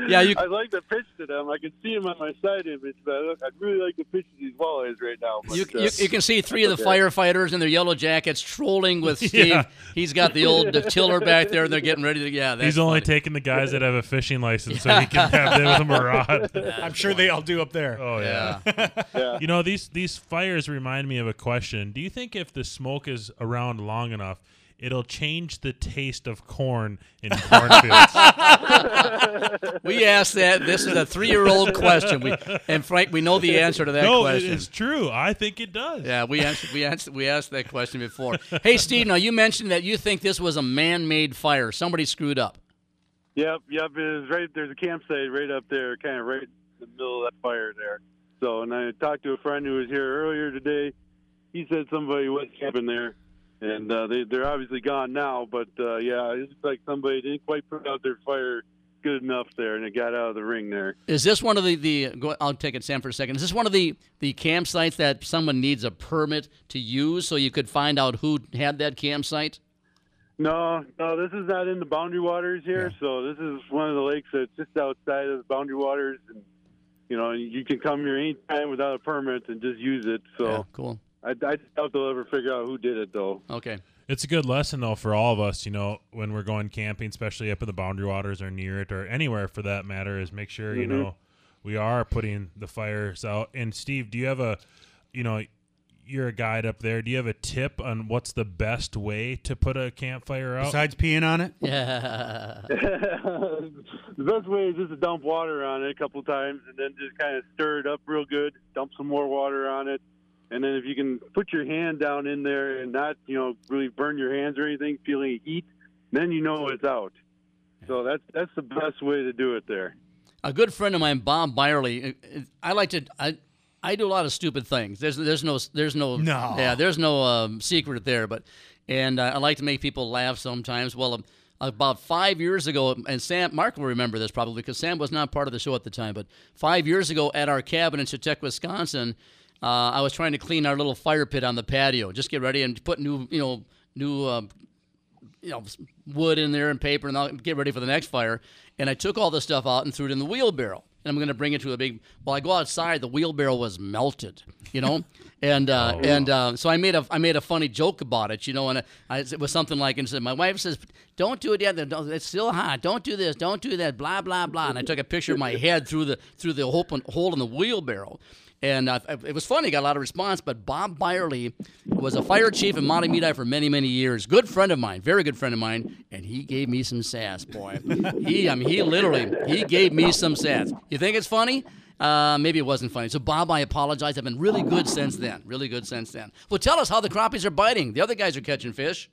[SPEAKER 1] Yeah, you-
[SPEAKER 14] I'd like to pitch to them. I can see them on my side image, but I look, I'd really like to pitch to these walleyes right now. But,
[SPEAKER 1] You,
[SPEAKER 14] uh,
[SPEAKER 1] you, you can see three of the
[SPEAKER 14] okay.
[SPEAKER 1] firefighters in their yellow jackets trolling with Steve.
[SPEAKER 4] Yeah.
[SPEAKER 1] He's got the old tiller back there, and they're getting ready to. Yeah, that's
[SPEAKER 4] He's only
[SPEAKER 1] funny.
[SPEAKER 4] taking the guys that have a fishing license so he can have them with him a rod.
[SPEAKER 3] I'm sure they all do up there.
[SPEAKER 4] Oh yeah. You know these these fires remind me of a question. Do you think if the smoke is around long enough, it'll change the taste of corn in cornfields?
[SPEAKER 1] we asked that. This is a three-year-old question. We and Frank, we know the answer to that
[SPEAKER 4] no, it-
[SPEAKER 1] question.
[SPEAKER 4] it's true. I think it does.
[SPEAKER 1] Yeah, we answered, we answered, we asked that question before. Hey, Steve, now you mentioned that you think this was a man-made fire. Somebody screwed up.
[SPEAKER 14] Yep, yep. It was right. There's a campsite right up there, kind of right in the middle of that fire there. So, and I talked to a friend who was here earlier today. He said somebody was camping there, and uh, they they're obviously gone now. But uh, yeah, it looks like somebody didn't quite put out their fire good enough there, and it got out of the ring there.
[SPEAKER 1] Is this one of the, the go, I'll take it, Sam, for a second. Is this one of the, the campsites that someone needs a permit to use so you could find out who had that campsite?
[SPEAKER 14] No, no, this is not in the boundary waters here. So this is one of the lakes that's just outside of the boundary waters, and you know you can come here anytime without a permit and just use it. So
[SPEAKER 1] Yeah, cool.
[SPEAKER 14] I, I doubt they'll ever figure out who did it though.
[SPEAKER 1] Okay.
[SPEAKER 4] It's a good lesson though for all of us, you know, when we're going camping, especially up in the boundary waters or near it or anywhere for that matter, is make sure, you
[SPEAKER 14] Mhm.
[SPEAKER 4] know, we are putting the fires out. And Steve, do you have a you know, you're a guide up there. Do you have a tip on what's the best way to put a campfire out?
[SPEAKER 3] Besides peeing on it?
[SPEAKER 1] Yeah.
[SPEAKER 14] the best way is just to dump water on it a couple times and then just kind of stir it up real good. Dump some more water on it, and then if you can put your hand down in there and not, you know, really burn your hands or anything, feel any heat, then you know it's out. So that's that's the best way to do it there.
[SPEAKER 1] a good friend of mine, Bob Byerly. uh, I like to. I I do a lot of stupid things. There's there's no there's no
[SPEAKER 3] No.
[SPEAKER 1] yeah there's no um, secret there. But and uh, I like to make people laugh sometimes. Well. Um, about five years ago, and Sam, Mark will remember this probably because Sam was not part of the show at the time. But five years ago, at our cabin in Chetek, Wisconsin, uh, I was trying to clean our little fire pit on the patio. Just get ready and put new, you know, new um, you know, wood in there and paper, and I'll get ready for the next fire. And I took all the stuff out and threw it in the wheelbarrow. And I'm going to bring it to a big. Well, I go outside, the wheelbarrow was melted, you know, and uh, and uh, so I made a I made a funny joke about it, you know, and I, it was something like, and said, my wife says, "Don't do it yet. It's still hot. Don't do this. Don't do that. Blah blah blah." And I took a picture of my head through the through the open hole in the wheelbarrow. And uh, it was funny, got a lot of response. But Bob Byerly was a fire chief in Monte Meadi for many, many years. Good friend of mine, very good friend of mine, and he gave me some sass, boy. He, I mean, he literally, he gave me some sass. You think it's funny? Uh, maybe it wasn't funny. So Bob, I apologize. I've been really good since then. Really good since then. Well, tell us how the crappies are biting. The other guys are catching fish.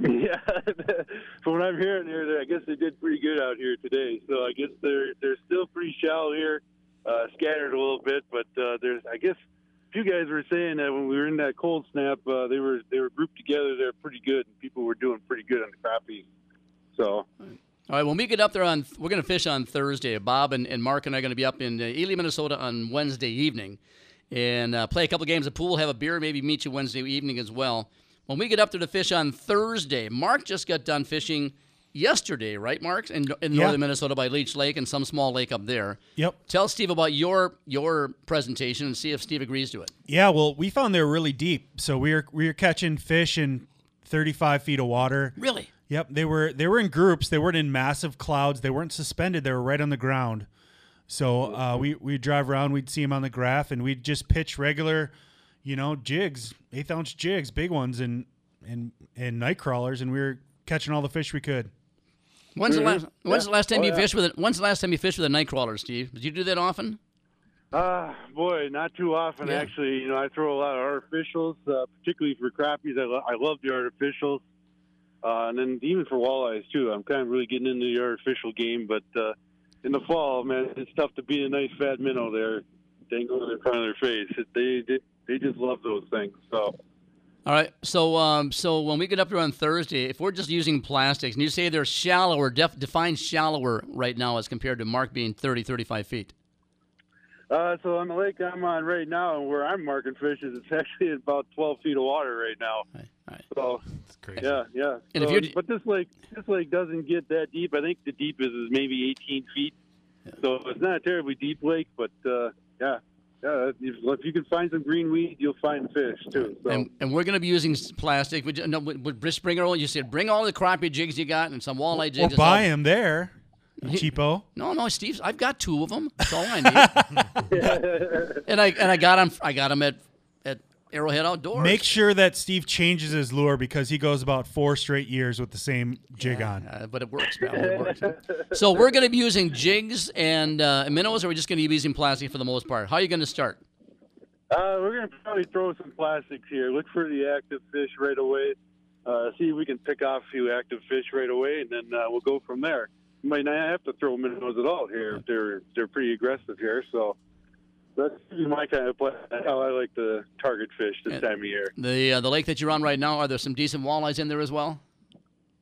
[SPEAKER 14] Yeah, from what I'm hearing here, I guess they did pretty good out here today. So I guess they're they're still pretty shallow here, uh, scattered a little bit. But uh, there's, I guess, a few guys were saying that when we were in that cold snap, uh, they were they were grouped together. They're pretty good, and people were doing pretty good on the crappies. So
[SPEAKER 1] All right, when we get up there on, we're going to fish on Thursday. Bob and, and Mark and I are going to be up in uh, Ely, Minnesota on Wednesday evening and uh, play a couple games of pool, have a beer, maybe meet you Wednesday evening as well. When we get up there to fish on Thursday, Mark just got done fishing yesterday, right, Mark? In, in
[SPEAKER 3] Yeah.
[SPEAKER 1] northern Minnesota by Leech Lake and some small lake up there.
[SPEAKER 3] Yep.
[SPEAKER 1] Tell Steve about your your presentation and see if Steve agrees to it.
[SPEAKER 3] Yeah, well, we found they were really deep, so we were we were catching fish in 35 feet of water.
[SPEAKER 1] Really?
[SPEAKER 3] Yep, they were they were in groups. They weren't in massive clouds. They weren't suspended. They were right on the ground. So uh, we we'd drive around. We'd see them on the graph, and we'd just pitch regular, you know, jigs, eighth ounce jigs, big ones, and and and night crawlers, and we were catching all the fish we could.
[SPEAKER 1] When's the last When's the last time
[SPEAKER 14] Oh,
[SPEAKER 1] you
[SPEAKER 14] yeah.
[SPEAKER 1] fished with it? When's the last time you fished with a night crawler, Steve? Did you do that often?
[SPEAKER 14] Uh, boy, not too often
[SPEAKER 1] Yeah.
[SPEAKER 14] actually. You know, I throw a lot of artificials, uh, particularly for crappies. I, lo- I love the artificials, uh, and then even for walleyes too. I'm kind of really getting into the artificial game, but uh, in the fall, man, it's tough to beat a nice fat minnow there, dangling in front of their face. They, they they just love those things. So
[SPEAKER 1] All right. So, um, so when we get up here on Thursday, if we're just using plastics, and you say they're shallower, def- define shallower right now as compared to Mark being 30, 35 feet.
[SPEAKER 14] Uh, so on the lake I'm on right now, and where I'm marking fishes, it's actually about 12 feet of water right now. So
[SPEAKER 4] That's crazy.
[SPEAKER 14] yeah, yeah.
[SPEAKER 1] And if you're-
[SPEAKER 14] but this lake, this lake doesn't get that deep. I think the deepest is maybe 18 feet. So it's not a terribly deep lake, but uh, yeah, yeah. If, if you can find some green weed, you'll find fish too. So
[SPEAKER 1] And, and we're going to be using plastic. Would you, no, would, would Briss bring all? You said bring all the crappie jigs you got and some walleye jigs.
[SPEAKER 3] Or
[SPEAKER 1] It's
[SPEAKER 3] buy them there, cheapo.
[SPEAKER 1] No, no, Steve. I've got two of them. That's all I need. and I and I got them. I got them at at Arrowhead Outdoors.
[SPEAKER 3] Make sure that Steve changes his lure because he goes about four straight years with the same jig on.
[SPEAKER 1] Uh, but it works, pal. It works. so we're going to be using jigs and uh, minnows, or we're just going to be using plastic for the most part. How are you going to start?
[SPEAKER 14] Uh, we're gonna probably throw some plastics here. Look for the active fish right away. Uh, see if we can pick off a few active fish right away, and then uh, we'll go from there. You might not have to throw minnows at all here. They're they're pretty aggressive here, so that's my kind of play. How I like to target fish this time of year.
[SPEAKER 1] The uh, the lake that you're on right now, are there some decent walleyes in there as well?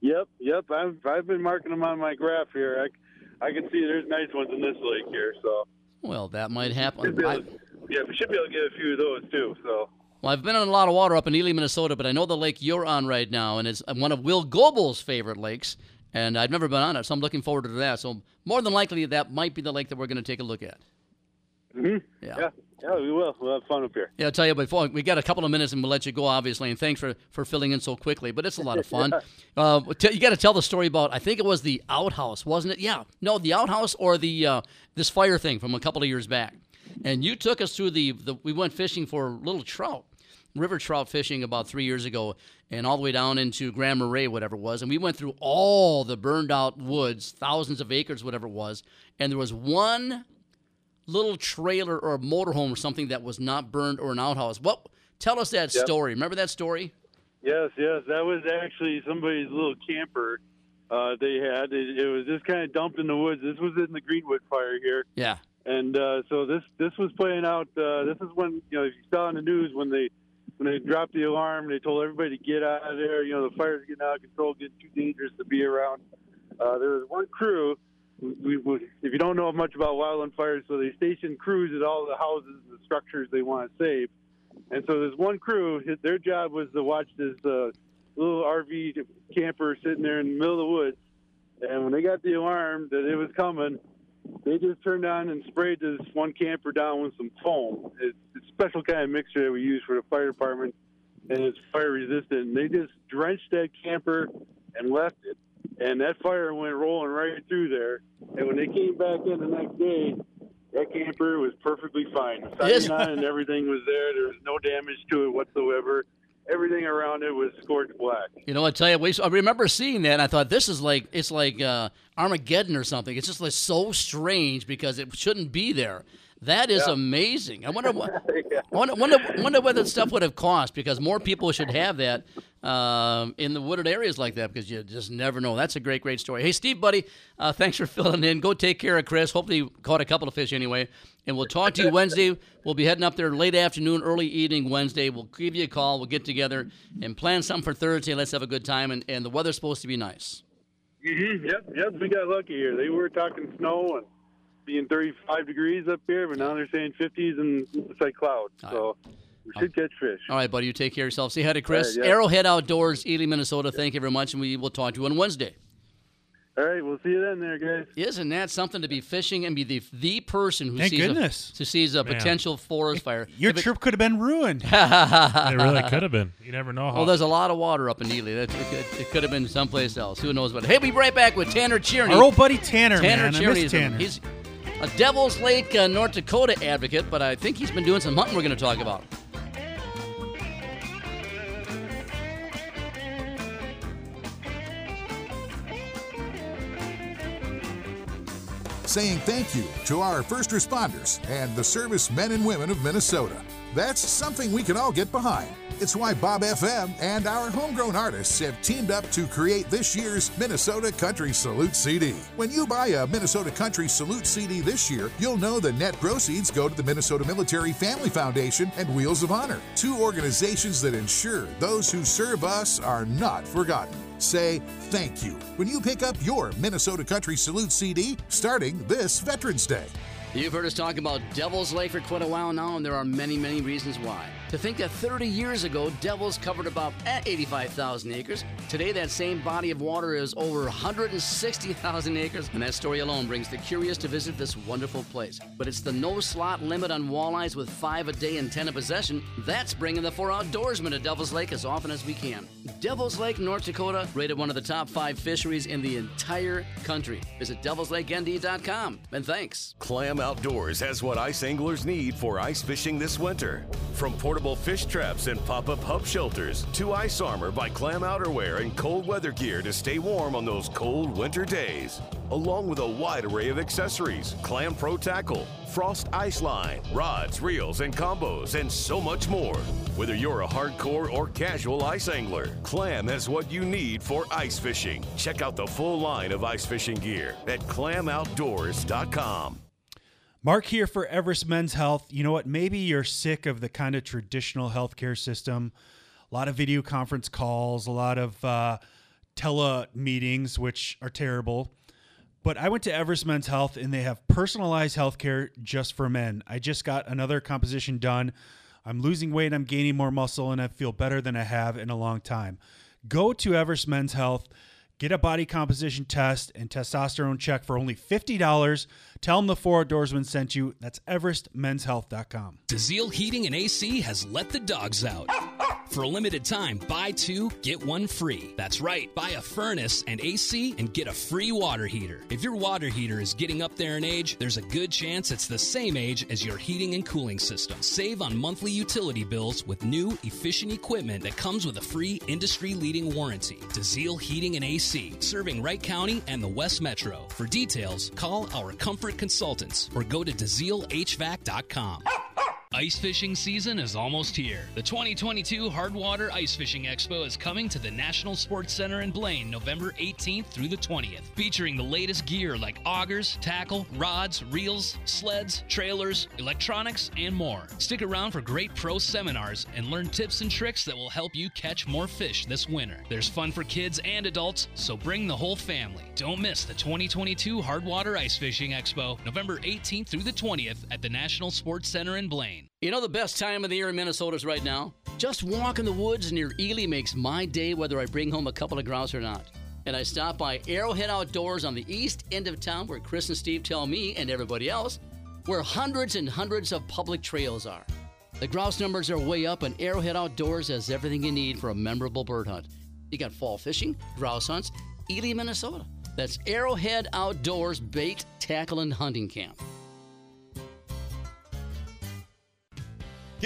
[SPEAKER 14] Yep, yep. I've I've been marking them on my graph here. I, I can see there's nice ones in this lake here. So
[SPEAKER 1] Well, that might happen. I,
[SPEAKER 14] able, yeah, we should be able to get a few of those too. So
[SPEAKER 1] well, I've been on a lot of water up in Ely, Minnesota, but I know the lake you're on right now, and it's one of Will Goebel's favorite lakes. And I've never been on it, so I'm looking forward to that. So more than likely, that might be the lake that we're going to take a look at.
[SPEAKER 14] Hmm
[SPEAKER 1] Yeah.
[SPEAKER 14] yeah, yeah, we will. We'll have fun up here.
[SPEAKER 1] Yeah, I'll tell you before we got a couple of minutes and we'll let you go, obviously. And thanks for, for filling in so quickly. But it's a lot of fun. uh, t- you got to tell the story about. I think it was the outhouse, wasn't it? Yeah, no, the outhouse or the uh, this fire thing from a couple of years back. And you took us through the, the we went fishing for little trout, river trout fishing about three years ago, and all the way down into Grand Marais, whatever it was. And we went through all the burned out woods, thousands of acres, whatever it was. And there was one little trailer or a motorhome or something that was not burned or an outhouse. What? Tell us that
[SPEAKER 14] Yep.
[SPEAKER 1] story. Remember that story?
[SPEAKER 14] Yes, yes, that was actually somebody's little camper uh, they had. It, it was just kind of dumped in the woods. This was in the Greenwood fire here,
[SPEAKER 1] Yeah.
[SPEAKER 14] and uh, so this this was playing out. Uh, this is when you know if you saw in the news when they when they dropped the alarm, they told everybody to get out of there. You know the fire's getting out of control, getting too dangerous to be around. Uh, there was one crew. We, we, if you don't know much about wildland fires, so they station crews at all the houses and the structures they want to save. And so there's one crew. His, their job was to watch this uh, little RV camper sitting there in the middle of the woods. And when they got the alarm that it was coming, they just turned on and sprayed this one camper down with some foam. It's a special kind of mixture that we use for the fire department, and it's fire resistant. And they just drenched that camper and left it. And that fire went rolling right through there. And when they came back in the next day, that camper was perfectly fine.
[SPEAKER 1] Yes.
[SPEAKER 14] and everything was there. There was no damage to it whatsoever. Everything around it was scorched black.
[SPEAKER 1] You know, I tell you, we, I remember seeing that. and I thought this is like it's like uh, Armageddon or something. It's just like so strange because it shouldn't be there. That is
[SPEAKER 14] Yeah.
[SPEAKER 1] amazing. I wonder what. I wonder, wonder, wonder what that stuff would have cost because more people should have that um, in the wooded areas like that because you just never know. That's a great, great story. Hey, Steve, buddy, uh, thanks for filling in. Go take care of Chris. Hopefully, you caught a couple of fish anyway. And we'll talk to you Wednesday. We'll be heading up there late afternoon, early evening Wednesday. We'll give you a call. We'll get together and plan something for Thursday. Let's have a good time. And, and the weather's supposed to be nice.
[SPEAKER 14] Mm-hmm. Yep, yep. We got lucky here. They were talking snow and being 35 degrees up here, but now they're saying 50s and it's like clouds. So we should catch fish.
[SPEAKER 1] All right, buddy. You take care of yourself. Say hi to Chris.
[SPEAKER 14] All right, yeah.
[SPEAKER 1] Arrowhead Outdoors, Ely, Minnesota. Thank you very much. And we will talk to you on Wednesday.
[SPEAKER 14] All right, we'll see you then, there, guys.
[SPEAKER 1] Isn't that something to be fishing and be the the person who
[SPEAKER 3] Thank
[SPEAKER 1] sees
[SPEAKER 3] goodness.
[SPEAKER 1] a, who sees a
[SPEAKER 4] Man.
[SPEAKER 1] potential forest fire?
[SPEAKER 3] Your
[SPEAKER 1] If it-
[SPEAKER 3] trip could have been ruined.
[SPEAKER 4] It really could have been. You never know how.
[SPEAKER 1] Well, there's a lot of water up in Ely. That, it, could, it could have been someplace else. Who knows But Hey, we'll be right back with Tanner Tierney.
[SPEAKER 3] Our old buddy Tanner,
[SPEAKER 1] Tanner
[SPEAKER 3] man. I miss
[SPEAKER 1] is a-
[SPEAKER 3] Tanner.
[SPEAKER 1] He's a Devil's Lake, uh, North Dakota advocate, but I think he's been doing some hunting we're going to talk about.
[SPEAKER 7] saying thank you to our first responders and the service men and women of Minnesota. That's something we can all get behind. It's why Bob FM and our homegrown artists have teamed up to create this year's Minnesota Country Salute CD. When you buy a Minnesota Country Salute CD this year, you'll know the net proceeds go to the Minnesota Military Family Foundation and Wheels of Honor, two organizations that ensure those who serve us are not forgotten. Say thank you when you pick up your Minnesota Country Salute CD starting this Veterans Day.
[SPEAKER 1] You've heard us talk about Devil's Lake for quite a while now, and there are many, many reasons why. To think that 30 years ago, Devils covered about eh, 85,000 acres. Today, that same body of water is over 160,000 acres, and that story alone brings the curious to visit this wonderful place. But it's the no slot limit on walleyes with five a day and 10 a possession that's bringing the four outdoorsmen to Devil's Lake as often as we can. Devil's Lake, North Dakota, rated one of the top five fisheries in the entire country. Visit devilslakend.com, and thanks.
[SPEAKER 8] Clam Outdoors has what ice anglers need for ice fishing this winter. From portable fish traps and pop up hub shelters to ice armor by Clam Outerwear and cold weather gear to stay warm on those cold winter days. Along with a wide array of accessories Clam Pro Tackle, Frost Ice Line, rods, reels, and combos, and so much more. Whether you're a hardcore or casual ice angler, Clam has what you need for ice fishing. Check out the full line of ice fishing gear at clamoutdoors.com.
[SPEAKER 3] Mark here for Everest Men's Health. You know what? Maybe you're sick of the kind of traditional healthcare system. A lot of video conference calls, a lot of uh, tele meetings, which are terrible. But I went to Everest Men's Health and they have personalized healthcare just for men. I just got another composition done. I'm losing weight, I'm gaining more muscle, and I feel better than I have in a long time. Go to Everest Men's Health. Get a body composition test and testosterone check for only $50. Tell them the Four Outdoorsman sent you. That's EverestMen'sHealth.com.
[SPEAKER 5] DeZiel Heating and AC has let the dogs out. For a limited time, buy two, get one free. That's right, buy a furnace and AC and get a free water heater. If your water heater is getting up there in age, there's a good chance it's the same age as your heating and cooling system. Save on monthly utility bills with new, efficient equipment that comes with a free industry leading warranty. DeZiel Heating and AC, serving Wright County and the West Metro. For details, call our comfort consultants or go to DeZielHVAC.com. Ice fishing season is almost here. The 2022 Hardwater Ice Fishing Expo is coming to the National Sports Center in Blaine November 18th through the 20th, featuring the latest gear like augers, tackle, rods, reels, sleds, trailers, electronics, and more. Stick around for great pro seminars and learn tips and tricks that will help you catch more fish this winter. There's fun for kids and adults, so bring the whole family. Don't miss the 2022 Hardwater Ice Fishing Expo November 18th through the 20th at the National Sports Center in Blaine.
[SPEAKER 1] You know the best time of the year in Minnesota is right now? Just walk in the woods near Ely makes my day whether I bring home a couple of grouse or not. And I stop by Arrowhead Outdoors on the east end of town where Chris and Steve tell me and everybody else where hundreds and hundreds of public trails are. The grouse numbers are way up, and Arrowhead Outdoors has everything you need for a memorable bird hunt. You got fall fishing, grouse hunts, Ely, Minnesota. That's Arrowhead Outdoors Bait, Tackle, and Hunting Camp.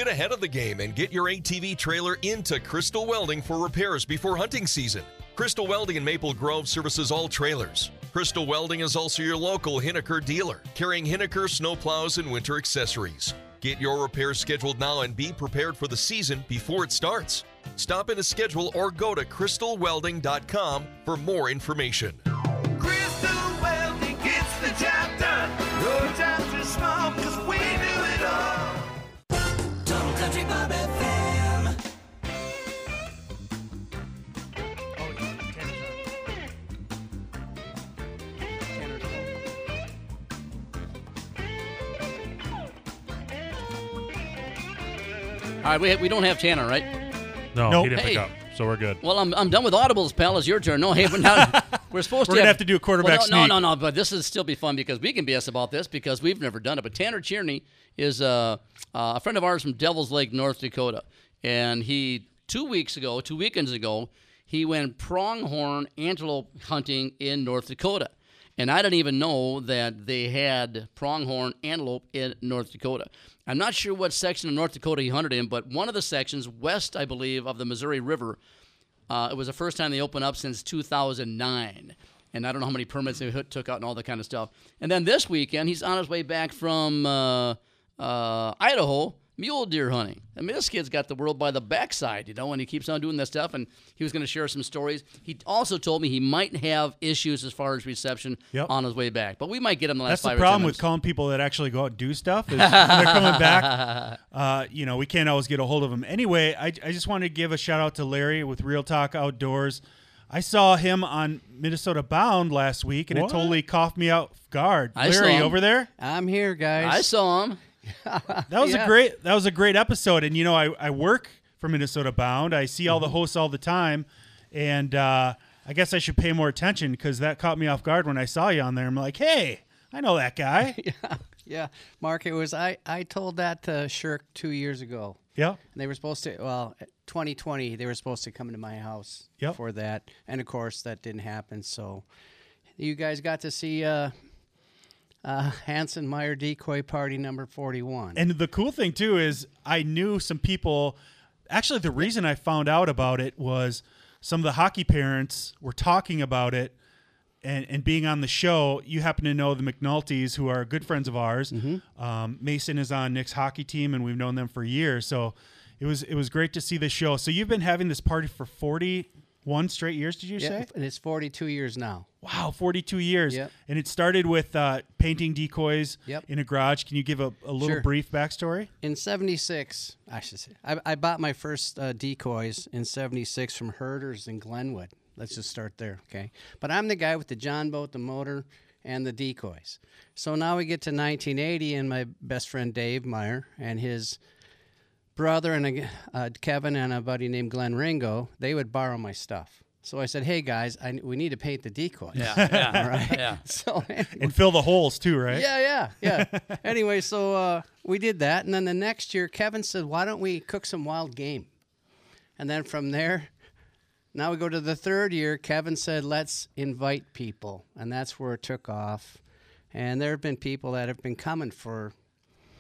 [SPEAKER 15] Get ahead of the game and get your ATV trailer into Crystal Welding for repairs before hunting season. Crystal Welding in Maple Grove services all trailers. Crystal Welding is also your local Hiniker dealer, carrying Hiniker snowplows and winter accessories. Get your repairs scheduled now and be prepared for the season before it starts. Stop in to schedule or go to crystalwelding.com for more information.
[SPEAKER 13] All
[SPEAKER 1] right, we, we don't have Tanner, right?
[SPEAKER 4] No,
[SPEAKER 3] Nope.
[SPEAKER 4] he didn't
[SPEAKER 1] Hey.
[SPEAKER 4] pick up, so we're good.
[SPEAKER 1] Well, I'm, I'm done with audibles, pal. It's your turn. No, hey, but now we're supposed
[SPEAKER 3] We're
[SPEAKER 1] to
[SPEAKER 3] gonna have to do a quarterback
[SPEAKER 1] well, no,
[SPEAKER 3] sneak.
[SPEAKER 1] no, no, no. But this will still be fun because we can BS about this because we've never done it. But Tanner Tierney is uh, uh, a friend of ours from Devil's Lake, North Dakota, and he two weeks ago, two weekends ago, he went pronghorn antelope hunting in North Dakota. And I didn't even know that they had pronghorn antelope in North Dakota. I'm not sure what section of North Dakota he hunted in, but one of the sections west, I believe, of the Missouri River. Uh, it was the first time they opened up since 2009. And I don't know how many permits they took out and all that kind of stuff. And then this weekend, he's on his way back from uh, uh, Idaho, mule deer hunting. I mean, this kid's got the world by the backside, you know, and he keeps on doing that stuff. And he was going to share some stories. He also told me he might have issues as far as reception
[SPEAKER 3] Yep.
[SPEAKER 1] on his way back, but we might get him the last
[SPEAKER 3] That's the problem
[SPEAKER 1] or ten
[SPEAKER 3] with calling people that actually go out and do stuff. Is when they're coming back. Uh, you know, we can't always get a hold of them. Anyway, I, I just wanted to give a shout out to Larry with Real Talk Outdoors. I saw him on Minnesota Bound last week, and
[SPEAKER 1] What?
[SPEAKER 3] it totally coughed me out guard.
[SPEAKER 1] I saw
[SPEAKER 3] Larry,
[SPEAKER 1] him.
[SPEAKER 3] over there.
[SPEAKER 16] I'm here, guys.
[SPEAKER 1] I saw him.
[SPEAKER 3] That was
[SPEAKER 16] Yeah.
[SPEAKER 3] a great. That was a great episode. And you know, I, I work for Minnesota Bound. I see all the hosts all the time, and uh, I guess I should pay more attention because that caught me off guard when I saw you on there. I'm like, hey, I know that guy.
[SPEAKER 16] Yeah, yeah, Mark, it was I. I told that to Shirk two years ago.
[SPEAKER 3] Yeah.
[SPEAKER 16] And they were supposed to. Well, 2020, they were supposed to come to my house
[SPEAKER 3] Yep.
[SPEAKER 16] for that, and of course that didn't happen. So, you guys got to see uh, uh, Hanson Meyer decoy party number 41.
[SPEAKER 3] And the cool thing too is I knew some people. Actually, the reason I found out about it was some of the hockey parents were talking about it and, and being on the show. You happen to know the McNultys, who are good friends of ours. Um, Mason is on Nick's hockey team, and we've known them for years. So it was it was great to see the show. So you've been having this party for forty one straight years. Did you
[SPEAKER 16] Yeah,
[SPEAKER 3] say?
[SPEAKER 16] and it's 42 years now.
[SPEAKER 3] Wow, 42 years.
[SPEAKER 16] Yep.
[SPEAKER 3] And it started with uh, painting decoys
[SPEAKER 16] Yep.
[SPEAKER 3] in a garage. Can you give a, a little
[SPEAKER 16] Sure.
[SPEAKER 3] brief backstory?
[SPEAKER 16] In '76, I should say, I, I bought my first uh, decoys in '76 from Herders in Glenwood. Let's just start there, okay? But I'm the guy with the John boat, the motor, and the decoys. So now we get to 1980, and my best friend Dave Meyer and his brother and a, uh, Kevin and a buddy named Glenn Ringo, they would borrow my stuff. So I said, "Hey guys, I, we need to paint the decoys."
[SPEAKER 1] Yeah, yeah,
[SPEAKER 16] All right.
[SPEAKER 1] yeah.
[SPEAKER 16] So
[SPEAKER 3] And fill the holes too, right?
[SPEAKER 16] yeah, yeah, yeah. anyway, so uh, we did that, and then the next year, Kevin said, "Why don't we cook some wild game?" And then from there, now we go to the third year. Kevin said, "Let's invite people," and that's where it took off. And there have been people that have been coming for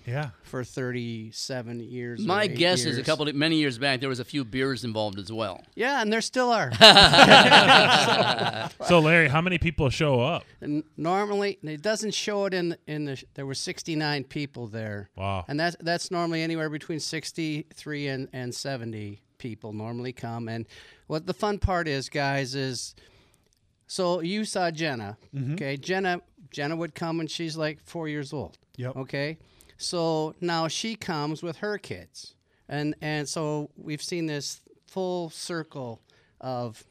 [SPEAKER 3] Yeah.
[SPEAKER 16] for 37 years.
[SPEAKER 1] My
[SPEAKER 16] eight
[SPEAKER 1] guess is a couple of many years back there was a few beers involved as well.
[SPEAKER 16] Yeah, and there still are.
[SPEAKER 4] So, Larry, how many people show up?
[SPEAKER 16] And normally, it doesn't show it in in the. There were 69 people there.
[SPEAKER 4] Wow.
[SPEAKER 16] And that's that's normally anywhere between 63 and and 70 people normally come. And what the fun part is, guys, is so you saw Jenna.
[SPEAKER 3] Mhm.
[SPEAKER 16] Okay, Jenna Jenna would come when she's like four years old.
[SPEAKER 3] Yep.
[SPEAKER 16] Okay, so now she comes with her kids, and and so we've seen this full circle of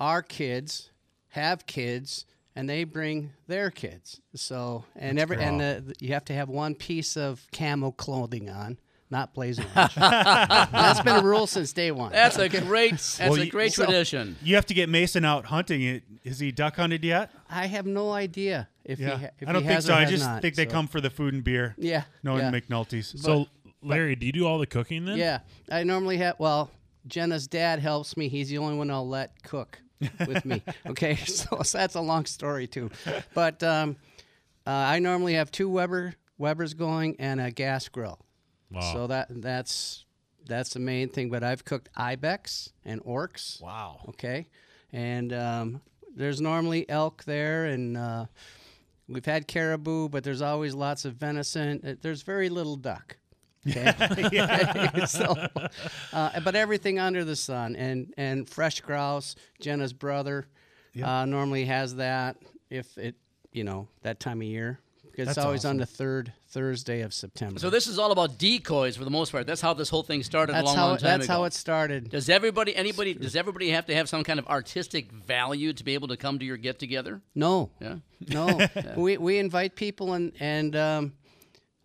[SPEAKER 16] our kids have kids and they bring their kids. So and
[SPEAKER 3] That's
[SPEAKER 16] every and the, you have to have one piece of camo clothing on, not blaze orange. that's been a rule since day one.
[SPEAKER 1] That's a great that's
[SPEAKER 3] Well,
[SPEAKER 1] a
[SPEAKER 3] you-
[SPEAKER 1] great
[SPEAKER 16] so-
[SPEAKER 1] tradition.
[SPEAKER 3] You have to get Mason out hunting. It Is he duck hunted yet?
[SPEAKER 16] I have no idea if
[SPEAKER 3] yeah.
[SPEAKER 16] he ha- if
[SPEAKER 3] I don't
[SPEAKER 16] he
[SPEAKER 3] think
[SPEAKER 16] has
[SPEAKER 3] so. I just
[SPEAKER 16] not,
[SPEAKER 3] think they
[SPEAKER 16] so-
[SPEAKER 3] come for the food and beer.
[SPEAKER 16] Yeah,
[SPEAKER 3] Knowing
[SPEAKER 16] yeah.
[SPEAKER 3] McNulty's.
[SPEAKER 4] So, Larry, do you do all the cooking then?
[SPEAKER 16] Yeah, I normally have. Well, Jenna's dad helps me. He's the only one I'll let cook with me. Okay, so, so that's a long story too. But um, uh, I normally have two Weber Webers going and a gas grill.
[SPEAKER 4] Wow.
[SPEAKER 16] So that that's that's the main thing. But I've cooked ibex and oryx.
[SPEAKER 1] Wow.
[SPEAKER 16] Okay, and um, there's normally elk there, and uh, we've had caribou, but there's always lots of venison. Uh, There's very little duck. Okay. So, uh, but everything under the sun, and and fresh grouse. Jenna's brother uh, normally has that if it you know that time of year. Because it's
[SPEAKER 1] That's
[SPEAKER 16] always on the third Thursday of September.
[SPEAKER 1] So this is all about decoys for the most part. That's how this whole thing started
[SPEAKER 16] That's
[SPEAKER 1] a long,
[SPEAKER 16] how
[SPEAKER 1] long
[SPEAKER 16] it-
[SPEAKER 1] time
[SPEAKER 16] that's
[SPEAKER 1] ago.
[SPEAKER 16] how it started.
[SPEAKER 1] Does everybody, anybody, does everybody have to have some kind of artistic value to be able to come to your get together?
[SPEAKER 16] No.
[SPEAKER 1] Yeah.
[SPEAKER 16] No. we we invite people and and um,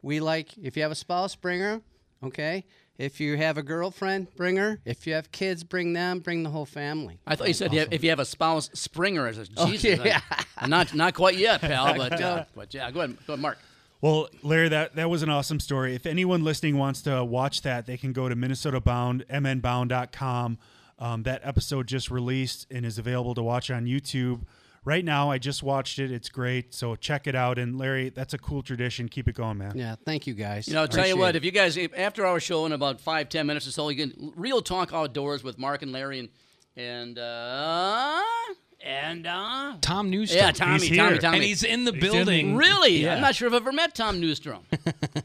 [SPEAKER 16] we like if you have a spouse, bring her. Okay. If you have a girlfriend, bring her. If you have kids, bring them. Bring the whole family.
[SPEAKER 1] I thought you said you have- if you have a spouse, Springer. I said,
[SPEAKER 16] Oh,
[SPEAKER 1] Jesus, I-
[SPEAKER 16] yeah.
[SPEAKER 1] not not quite yet, pal. But uh, but yeah, go ahead, go ahead, Mark.
[SPEAKER 3] Well, Larry, that, that was an awesome story. If anyone listening wants to watch that, they can go to Minnesota Bound, mnbound.com. Um, that episode just released and is available to watch on YouTube. Right now, I just watched it. It's great. So check it out. And Larry, that's a cool tradition. Keep it going, man.
[SPEAKER 16] Yeah, thank you guys.
[SPEAKER 1] You know, I'll tell you what, if you guys, if, after our show in about five, ten minutes or so, you can real talk outdoors with Mark and Larry and, and uh, And uh,
[SPEAKER 9] Tom Newstrom.
[SPEAKER 1] Yeah, Tommy,
[SPEAKER 4] He's
[SPEAKER 1] Tommy,
[SPEAKER 4] here.
[SPEAKER 1] Tommy.
[SPEAKER 9] And he's in the
[SPEAKER 4] He's in-
[SPEAKER 9] building.
[SPEAKER 1] Really?
[SPEAKER 9] Yeah.
[SPEAKER 1] I'm not sure if I've ever met Tom Newstrom.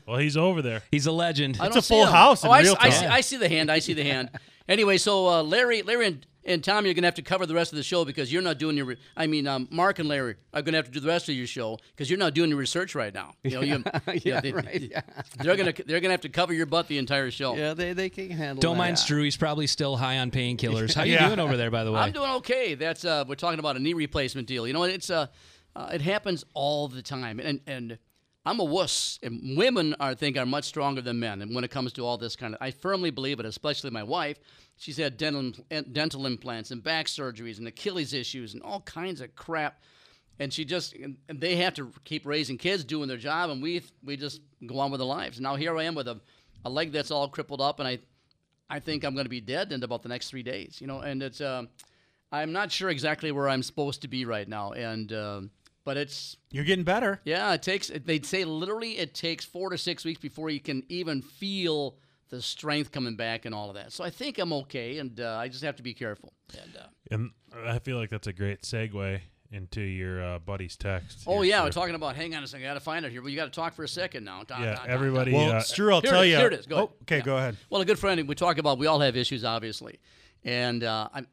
[SPEAKER 4] Well, he's over there.
[SPEAKER 9] He's a legend.
[SPEAKER 1] I
[SPEAKER 3] It's a full
[SPEAKER 1] him.
[SPEAKER 3] house in
[SPEAKER 1] oh, I,
[SPEAKER 3] real
[SPEAKER 1] I see, I see the hand. I see the hand. Anyway, so uh, Larry, Larry, and, and Tom, you're gonna have to cover the rest of the show because you're not doing your. Re- I mean, um, Mark and Larry are gonna have to do the rest of your show because you're not doing your research right now. You know, you,
[SPEAKER 16] Yeah,
[SPEAKER 1] they,
[SPEAKER 16] right, yeah.
[SPEAKER 1] They're gonna they're gonna have to cover your butt the entire show.
[SPEAKER 16] Yeah, they, they can handle
[SPEAKER 9] Don't
[SPEAKER 16] that.
[SPEAKER 9] mind Drew. He's probably still high on painkillers. How you
[SPEAKER 3] Yeah.
[SPEAKER 9] doing over there, by the way?
[SPEAKER 1] I'm doing okay. That's uh, we're talking about a knee replacement deal. You know, it's uh, uh it happens all the time, and and I'm a wuss, and women I think are much stronger than men. And when it comes to all this kind of, I firmly believe it. Especially my wife, she's had dental dental implants and back surgeries and Achilles issues and all kinds of crap. And she just, and they have to keep raising kids, doing their job, and we we just go on with our lives. Now here I am with a, a leg that's all crippled up, and I I think I'm going to be dead in about the next three days. You know, and it's um, I'm not sure exactly where I'm supposed to be right now, and um, but it's
[SPEAKER 3] You're getting better.
[SPEAKER 1] yeah, it takes. They'd say literally it takes four to six weeks before you can even feel the strength coming back and all of that. So I think I'm okay, and uh, I just have to be careful. And uh,
[SPEAKER 4] And I feel like that's a great segue into your uh, buddy's text.
[SPEAKER 1] oh yeah, we're talking about. Hang on a second, I got to find it here. But you got to talk for a second now. Dun,
[SPEAKER 4] Yeah,
[SPEAKER 1] dun, dun,
[SPEAKER 4] everybody,
[SPEAKER 1] dun.
[SPEAKER 3] Well,
[SPEAKER 4] uh,
[SPEAKER 3] Stu, I'll tell
[SPEAKER 1] it is,
[SPEAKER 3] you.
[SPEAKER 1] here it is. Go
[SPEAKER 3] oh,
[SPEAKER 1] ahead.
[SPEAKER 3] okay,
[SPEAKER 1] Yeah.
[SPEAKER 3] go ahead.
[SPEAKER 1] Well, a good friend we talk about. We all have issues, obviously, and uh, I'm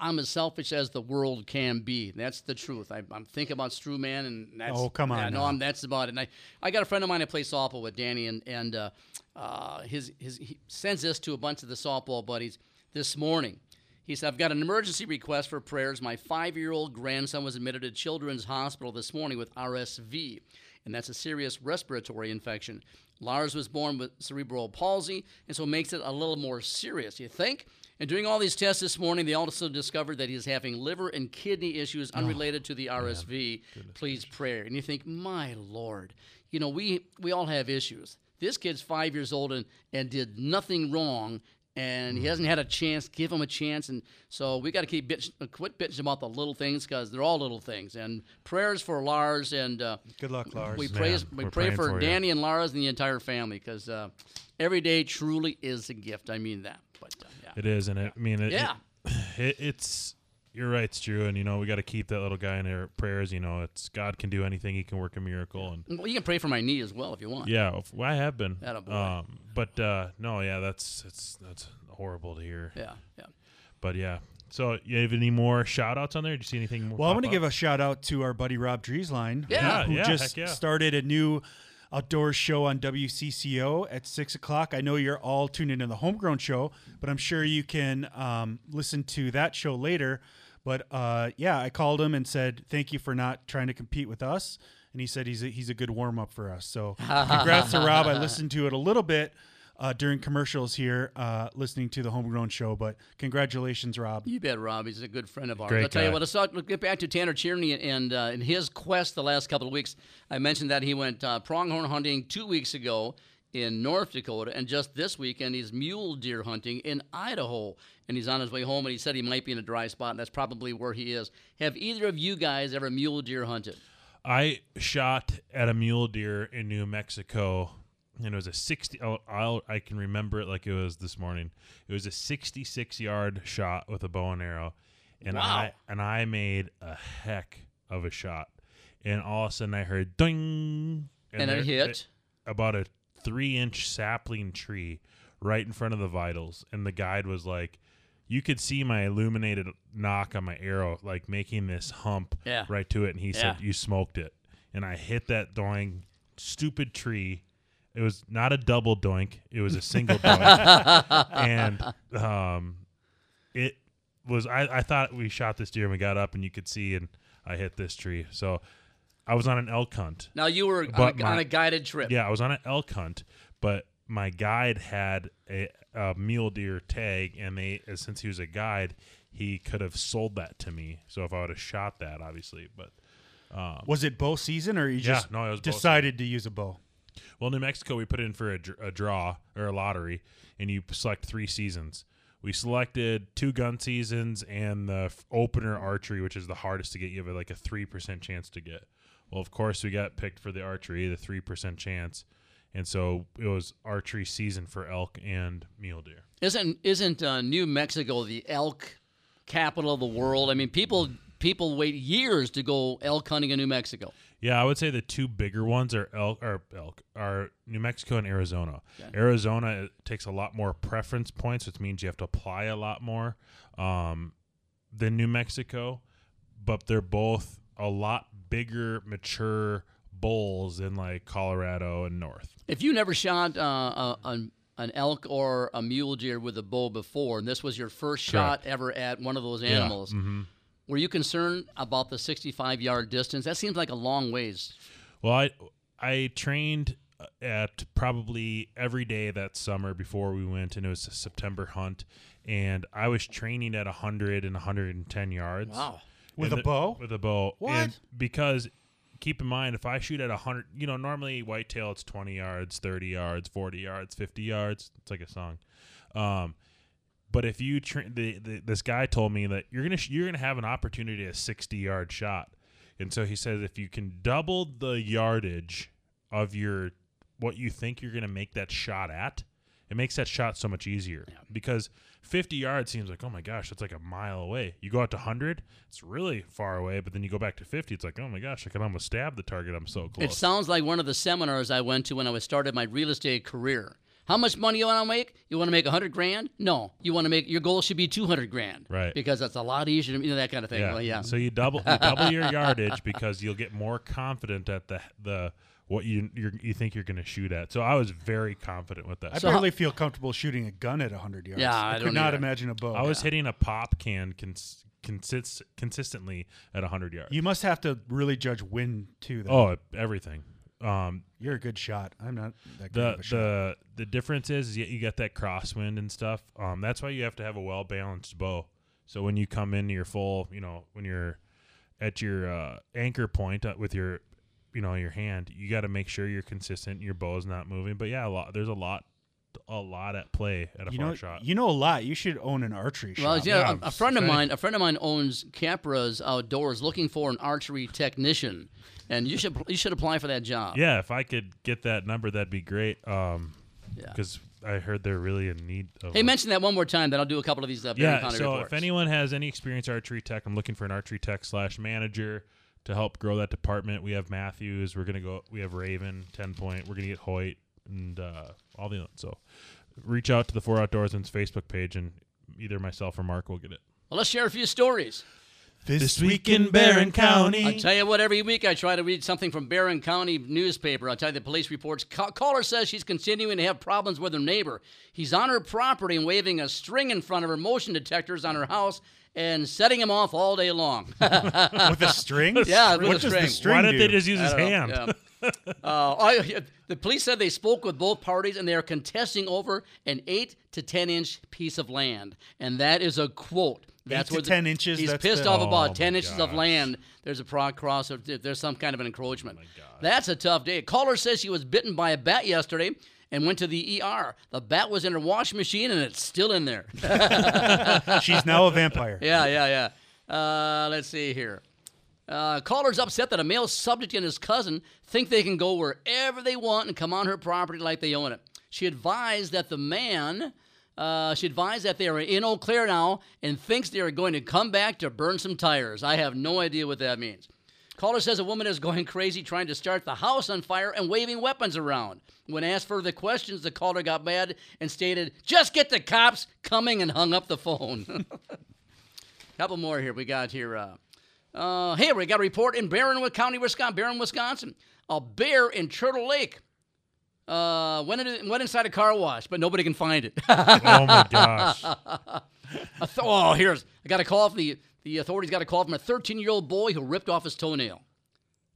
[SPEAKER 1] I'm as selfish as the world can be. That's the truth. I, I'm thinking about Strewman, and that's
[SPEAKER 3] Oh, come on
[SPEAKER 1] Yeah, no. I'm, that's about it. And I, I got a friend of mine I play softball with, Danny, and and uh, uh, his his he sends this to a bunch of the softball buddies this morning. He said, I've got an emergency request for prayers. My five year old grandson was admitted to Children's Hospital this morning with RSV, and that's a serious respiratory infection. Lars was born with cerebral palsy, and so it makes it a little more serious, you think? And doing all these tests this morning, they also discovered that he's having liver and kidney issues unrelated to the RSV. Please pray. And you think, my Lord, you know, we, we all have issues. This kid's five years old and, and did nothing wrong, and he hasn't had a chance. Give him a chance, and so we got to keep bitch, uh, quit bitching about the little things because they're all little things. And prayers for Lars, and uh,
[SPEAKER 3] Good luck, Lars.
[SPEAKER 1] we
[SPEAKER 4] Man,
[SPEAKER 1] pray we pray for,
[SPEAKER 4] for.
[SPEAKER 1] Danny and Lars and the entire family because uh, every day truly is a gift. I mean that. But uh.
[SPEAKER 4] It is, and it, I mean, it,
[SPEAKER 1] Yeah.
[SPEAKER 4] it, it's you're right, it's true, and you know we got to keep that little guy in our prayers. You know, it's God can do anything; He can work a miracle, and
[SPEAKER 1] Well, you can pray for my knee as well if you want.
[SPEAKER 4] yeah, if- well, I have been. Um, but uh, no, yeah, that's it's that's horrible to hear.
[SPEAKER 1] Yeah, yeah.
[SPEAKER 4] But yeah, so you have any more shout outs on there? Did you see anything more?
[SPEAKER 3] Well, I'm going to
[SPEAKER 4] up?
[SPEAKER 3] give a shout out to our buddy Rob Drieslein,
[SPEAKER 4] Yeah,
[SPEAKER 3] who
[SPEAKER 4] yeah,
[SPEAKER 3] just
[SPEAKER 4] yeah.
[SPEAKER 3] started a new outdoor show on WCCO at six o'clock. I know you're all tuned into the Homegrown Show, but I'm sure you can um, listen to that show later. But uh, yeah, I called him and said thank you for not trying to compete with us, and he said he's a, he's a good warm up for us. So congrats to Rob. I listened to it a little bit. Uh, during commercials here, uh, listening to the homegrown show, but congratulations, Rob.
[SPEAKER 1] You bet, Rob. He's a good friend of ours.
[SPEAKER 3] Great
[SPEAKER 1] I'll tell you what. Let's, talk, let's get back to Tanner Tierney and uh, in his quest the last couple of weeks. I mentioned that he went uh, pronghorn hunting two weeks ago in North Dakota, and just this weekend he's mule deer hunting in Idaho. And he's on his way home, and he said he might be in a dry spot, and that's probably where he is. Have either of you guys ever mule deer hunted?
[SPEAKER 4] I shot at a mule deer in New Mexico, and it was a sixty. Oh, I'll, I can remember it like it was this morning. It was a sixty-six yard shot with a bow and arrow, and
[SPEAKER 1] Wow.
[SPEAKER 4] I and I made a heck of a shot. And all of a sudden, I heard ding,
[SPEAKER 1] And it
[SPEAKER 4] there-
[SPEAKER 1] hit?
[SPEAKER 4] about a three-inch sapling tree right in front of the vitals, and the guide was like. You could see my illuminated nock on my arrow, like making this hump
[SPEAKER 1] Yeah.
[SPEAKER 4] right to it, and he said, "You smoked it." And I hit that doing stupid tree. It was not a double doink; it was a single doink, and um, it was. I, I thought we shot this deer, and we got up, and you could see, and I hit this tree. So I was on an elk hunt.
[SPEAKER 1] Now you were on a,
[SPEAKER 4] my-
[SPEAKER 1] on a guided trip.
[SPEAKER 4] Yeah, I was on an elk hunt, but my guide had a, a mule deer tag, and they since he was a guide, he could have sold that to me. So if I would have shot that, obviously, but um,
[SPEAKER 3] Was it bow season, or you
[SPEAKER 4] Yeah,
[SPEAKER 3] just
[SPEAKER 4] no, it was
[SPEAKER 3] decided to use a bow?
[SPEAKER 4] Well, New Mexico, we put in for a, a draw or a lottery, and you select three seasons. We selected two gun seasons and the f- opener archery, which is the hardest to get. You have like a three percent chance to get. Well, of course, we got picked for the archery, the three percent chance, and so it was archery season for elk and mule deer.
[SPEAKER 1] Isn't isn't uh, New Mexico the elk capital of the world? I mean, people people wait years to go elk hunting in New Mexico.
[SPEAKER 4] Yeah, I would say the two bigger ones are elk or elk are New Mexico and Arizona.
[SPEAKER 1] Okay.
[SPEAKER 4] Arizona takes a lot more preference points, which means you have to apply a lot more um, than New Mexico, but they're both a lot bigger, mature bulls in like Colorado and North.
[SPEAKER 1] If you never shot uh, a, an, an elk or a mule deer with a bow before, and this was your first
[SPEAKER 4] Correct.
[SPEAKER 1] shot ever at one of those
[SPEAKER 4] Yeah,
[SPEAKER 1] animals,
[SPEAKER 4] mhm.
[SPEAKER 1] Were you concerned about the 65 yard distance? That seems like a long ways.
[SPEAKER 4] Well, I I trained at probably every day that summer before we went, and it was a September hunt, and I was training at 100 and 110 yards.
[SPEAKER 1] Wow.
[SPEAKER 3] With a
[SPEAKER 4] the-
[SPEAKER 3] bow?
[SPEAKER 4] With a bow.
[SPEAKER 3] What?
[SPEAKER 4] And because keep in mind, if I shoot at 100, you know, normally whitetail it's 20 yards, 30 yards, 40 yards, 50 yards. It's like a song. Um, but if you train, the, the, this guy told me that you're gonna sh- you're gonna have an opportunity at a 60 yard shot, and so he says if you can double the yardage of your what you think you're gonna make that shot at, it makes that shot so much easier. Because 50 yards seems like oh my gosh that's like a mile away. You go out to 100 it's really far away but then you go back to 50 it's like oh my gosh i can almost stab the target i'm so close.
[SPEAKER 1] It sounds like one of the seminars I went to when I was started my real estate career. How much money you want to make? You want to make 100 grand? No. You want to make your goal should be 200 grand.
[SPEAKER 4] Right.
[SPEAKER 1] Because that's a lot easier, you know, that kind of thing.
[SPEAKER 4] yeah.
[SPEAKER 1] Well, yeah.
[SPEAKER 4] so you double you double your yardage because you'll get more confident at the the what you you're, you think you're going to shoot at so i was very confident with that
[SPEAKER 3] I barely feel comfortable shooting a gun at 100 yards.
[SPEAKER 1] Yeah,
[SPEAKER 3] I,
[SPEAKER 1] I
[SPEAKER 3] could
[SPEAKER 1] don't
[SPEAKER 3] not
[SPEAKER 1] either.
[SPEAKER 3] imagine a bow.
[SPEAKER 4] i was hitting a pop can cons- consist- consistently at 100 yards
[SPEAKER 3] You must have to really judge wind too. Though.
[SPEAKER 4] Oh, everything. Um,
[SPEAKER 3] You're a good shot. I'm not that good
[SPEAKER 4] the
[SPEAKER 3] of a shot.
[SPEAKER 4] the the difference is, is you, you got that crosswind and stuff. Um, that's why you have to have a well balanced bow. So when you come into your full, you know, when you're at your uh, anchor point uh, with your, you know, your hand, you got to make sure you're consistent. Your bow's not moving. But yeah, a lot. There's a lot, a lot at play at a
[SPEAKER 3] you
[SPEAKER 4] far
[SPEAKER 3] know,
[SPEAKER 4] shot.
[SPEAKER 3] you know a lot. You should own an archery
[SPEAKER 1] Well,
[SPEAKER 3] shop.
[SPEAKER 1] yeah, a, a friend of mine, a friend of mine owns Capra's Outdoors, looking for an archery technician, and you should you should apply for that job.
[SPEAKER 4] Yeah, if I could get that number, that'd be great. Um,
[SPEAKER 1] Yeah.
[SPEAKER 4] because I heard they're really in need of.
[SPEAKER 1] Hey, mention that one more time. Then I'll do a couple of these uh,
[SPEAKER 4] yeah. So
[SPEAKER 1] reports.
[SPEAKER 4] if anyone has any experience archery tech, I'm looking for an archery tech slash manager to help grow that department. We have Mathews. We're gonna go. We have Ravin, ten point. We're gonna get Hoyt and uh, all the ones. so. Reach out to the Four Outdoorsman's Facebook page, and either myself or Mark will get it.
[SPEAKER 1] well, let's share a few stories.
[SPEAKER 3] This,
[SPEAKER 4] week in Barron County.
[SPEAKER 1] I tell you what, every week I try to read something from Barron County newspaper. I'll tell you the police reports. Ca- caller says she's continuing to have problems with her neighbor. He's on her property and waving a string in front of her motion detectors on her house and setting him off all day long.
[SPEAKER 3] with a string?
[SPEAKER 1] Yeah, with
[SPEAKER 3] What
[SPEAKER 1] a string.
[SPEAKER 3] the string
[SPEAKER 4] Why didn't they just use
[SPEAKER 1] I
[SPEAKER 4] his
[SPEAKER 1] know,
[SPEAKER 4] hand?
[SPEAKER 1] yeah. Uh, I- the police said they spoke with both parties and they are contesting over an eight to ten inch piece of land, and that is a quote. That's the-
[SPEAKER 3] 10 inches,
[SPEAKER 1] He's pissed
[SPEAKER 3] the-
[SPEAKER 1] off
[SPEAKER 3] Oh
[SPEAKER 1] about
[SPEAKER 3] my
[SPEAKER 1] ten inches of land. There's a prog cross. Or there's some kind of an encroachment. That's a tough day. A caller says she was bitten by a bat yesterday and went to the ER. The bat was in her washing machine and it's still in there.
[SPEAKER 3] She's now a vampire.
[SPEAKER 1] Yeah, yeah, yeah. Uh, let's see here. Uh, caller's upset that a male subject and his cousin think they can go wherever they want and come on her property like they own it. She advised that the man, uh, she advised that they are in Eau Claire now and thinks they are going to come back to burn some tires. I have no idea what that means. Caller says a woman is going crazy trying to start the house on fire and waving weapons around. When asked further questions, the caller got mad and stated, Just get the cops coming and hung up the phone. Couple more here. We got here. Uh, uh, hey, we got a report in Barron County, Wisconsin. Barron, Wisconsin. A bear in Turtle Lake uh, went, in, went inside a car wash, but nobody can find it.
[SPEAKER 4] Oh, my gosh.
[SPEAKER 1] Th- oh, here's I got a call from the the authorities. Got a call from a 13 year old boy who ripped off his toenail.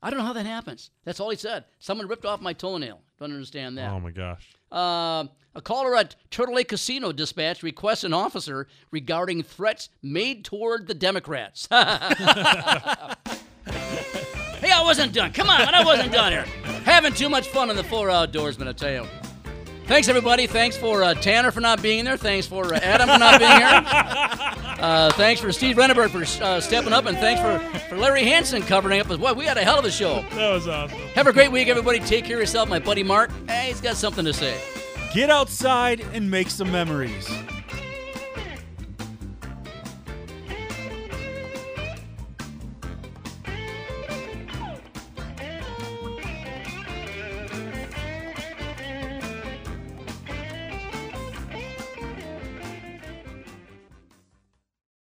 [SPEAKER 1] I don't know how that happens. That's all he said. Someone ripped off my toenail. Don't understand that.
[SPEAKER 4] Oh my gosh.
[SPEAKER 1] Uh, a caller at Turtle Lake Casino Dispatch requests an officer regarding threats made toward the Democrats. hey, I wasn't done. Come on, I wasn't done here. Having too much fun in the four outdoorsman, I tell you. Thanks, everybody. Thanks for uh, Tanner for not being there. Thanks for uh, Adam for not being here. Uh, thanks for Steve Renneberg for uh, stepping up. And thanks for, for Larry Hansen covering up as well. We had a hell of a show.
[SPEAKER 4] That was awesome.
[SPEAKER 1] Have a great week, everybody. Take care of yourself. My buddy Mark, hey, he's got something to say.
[SPEAKER 3] Get outside and make some memories.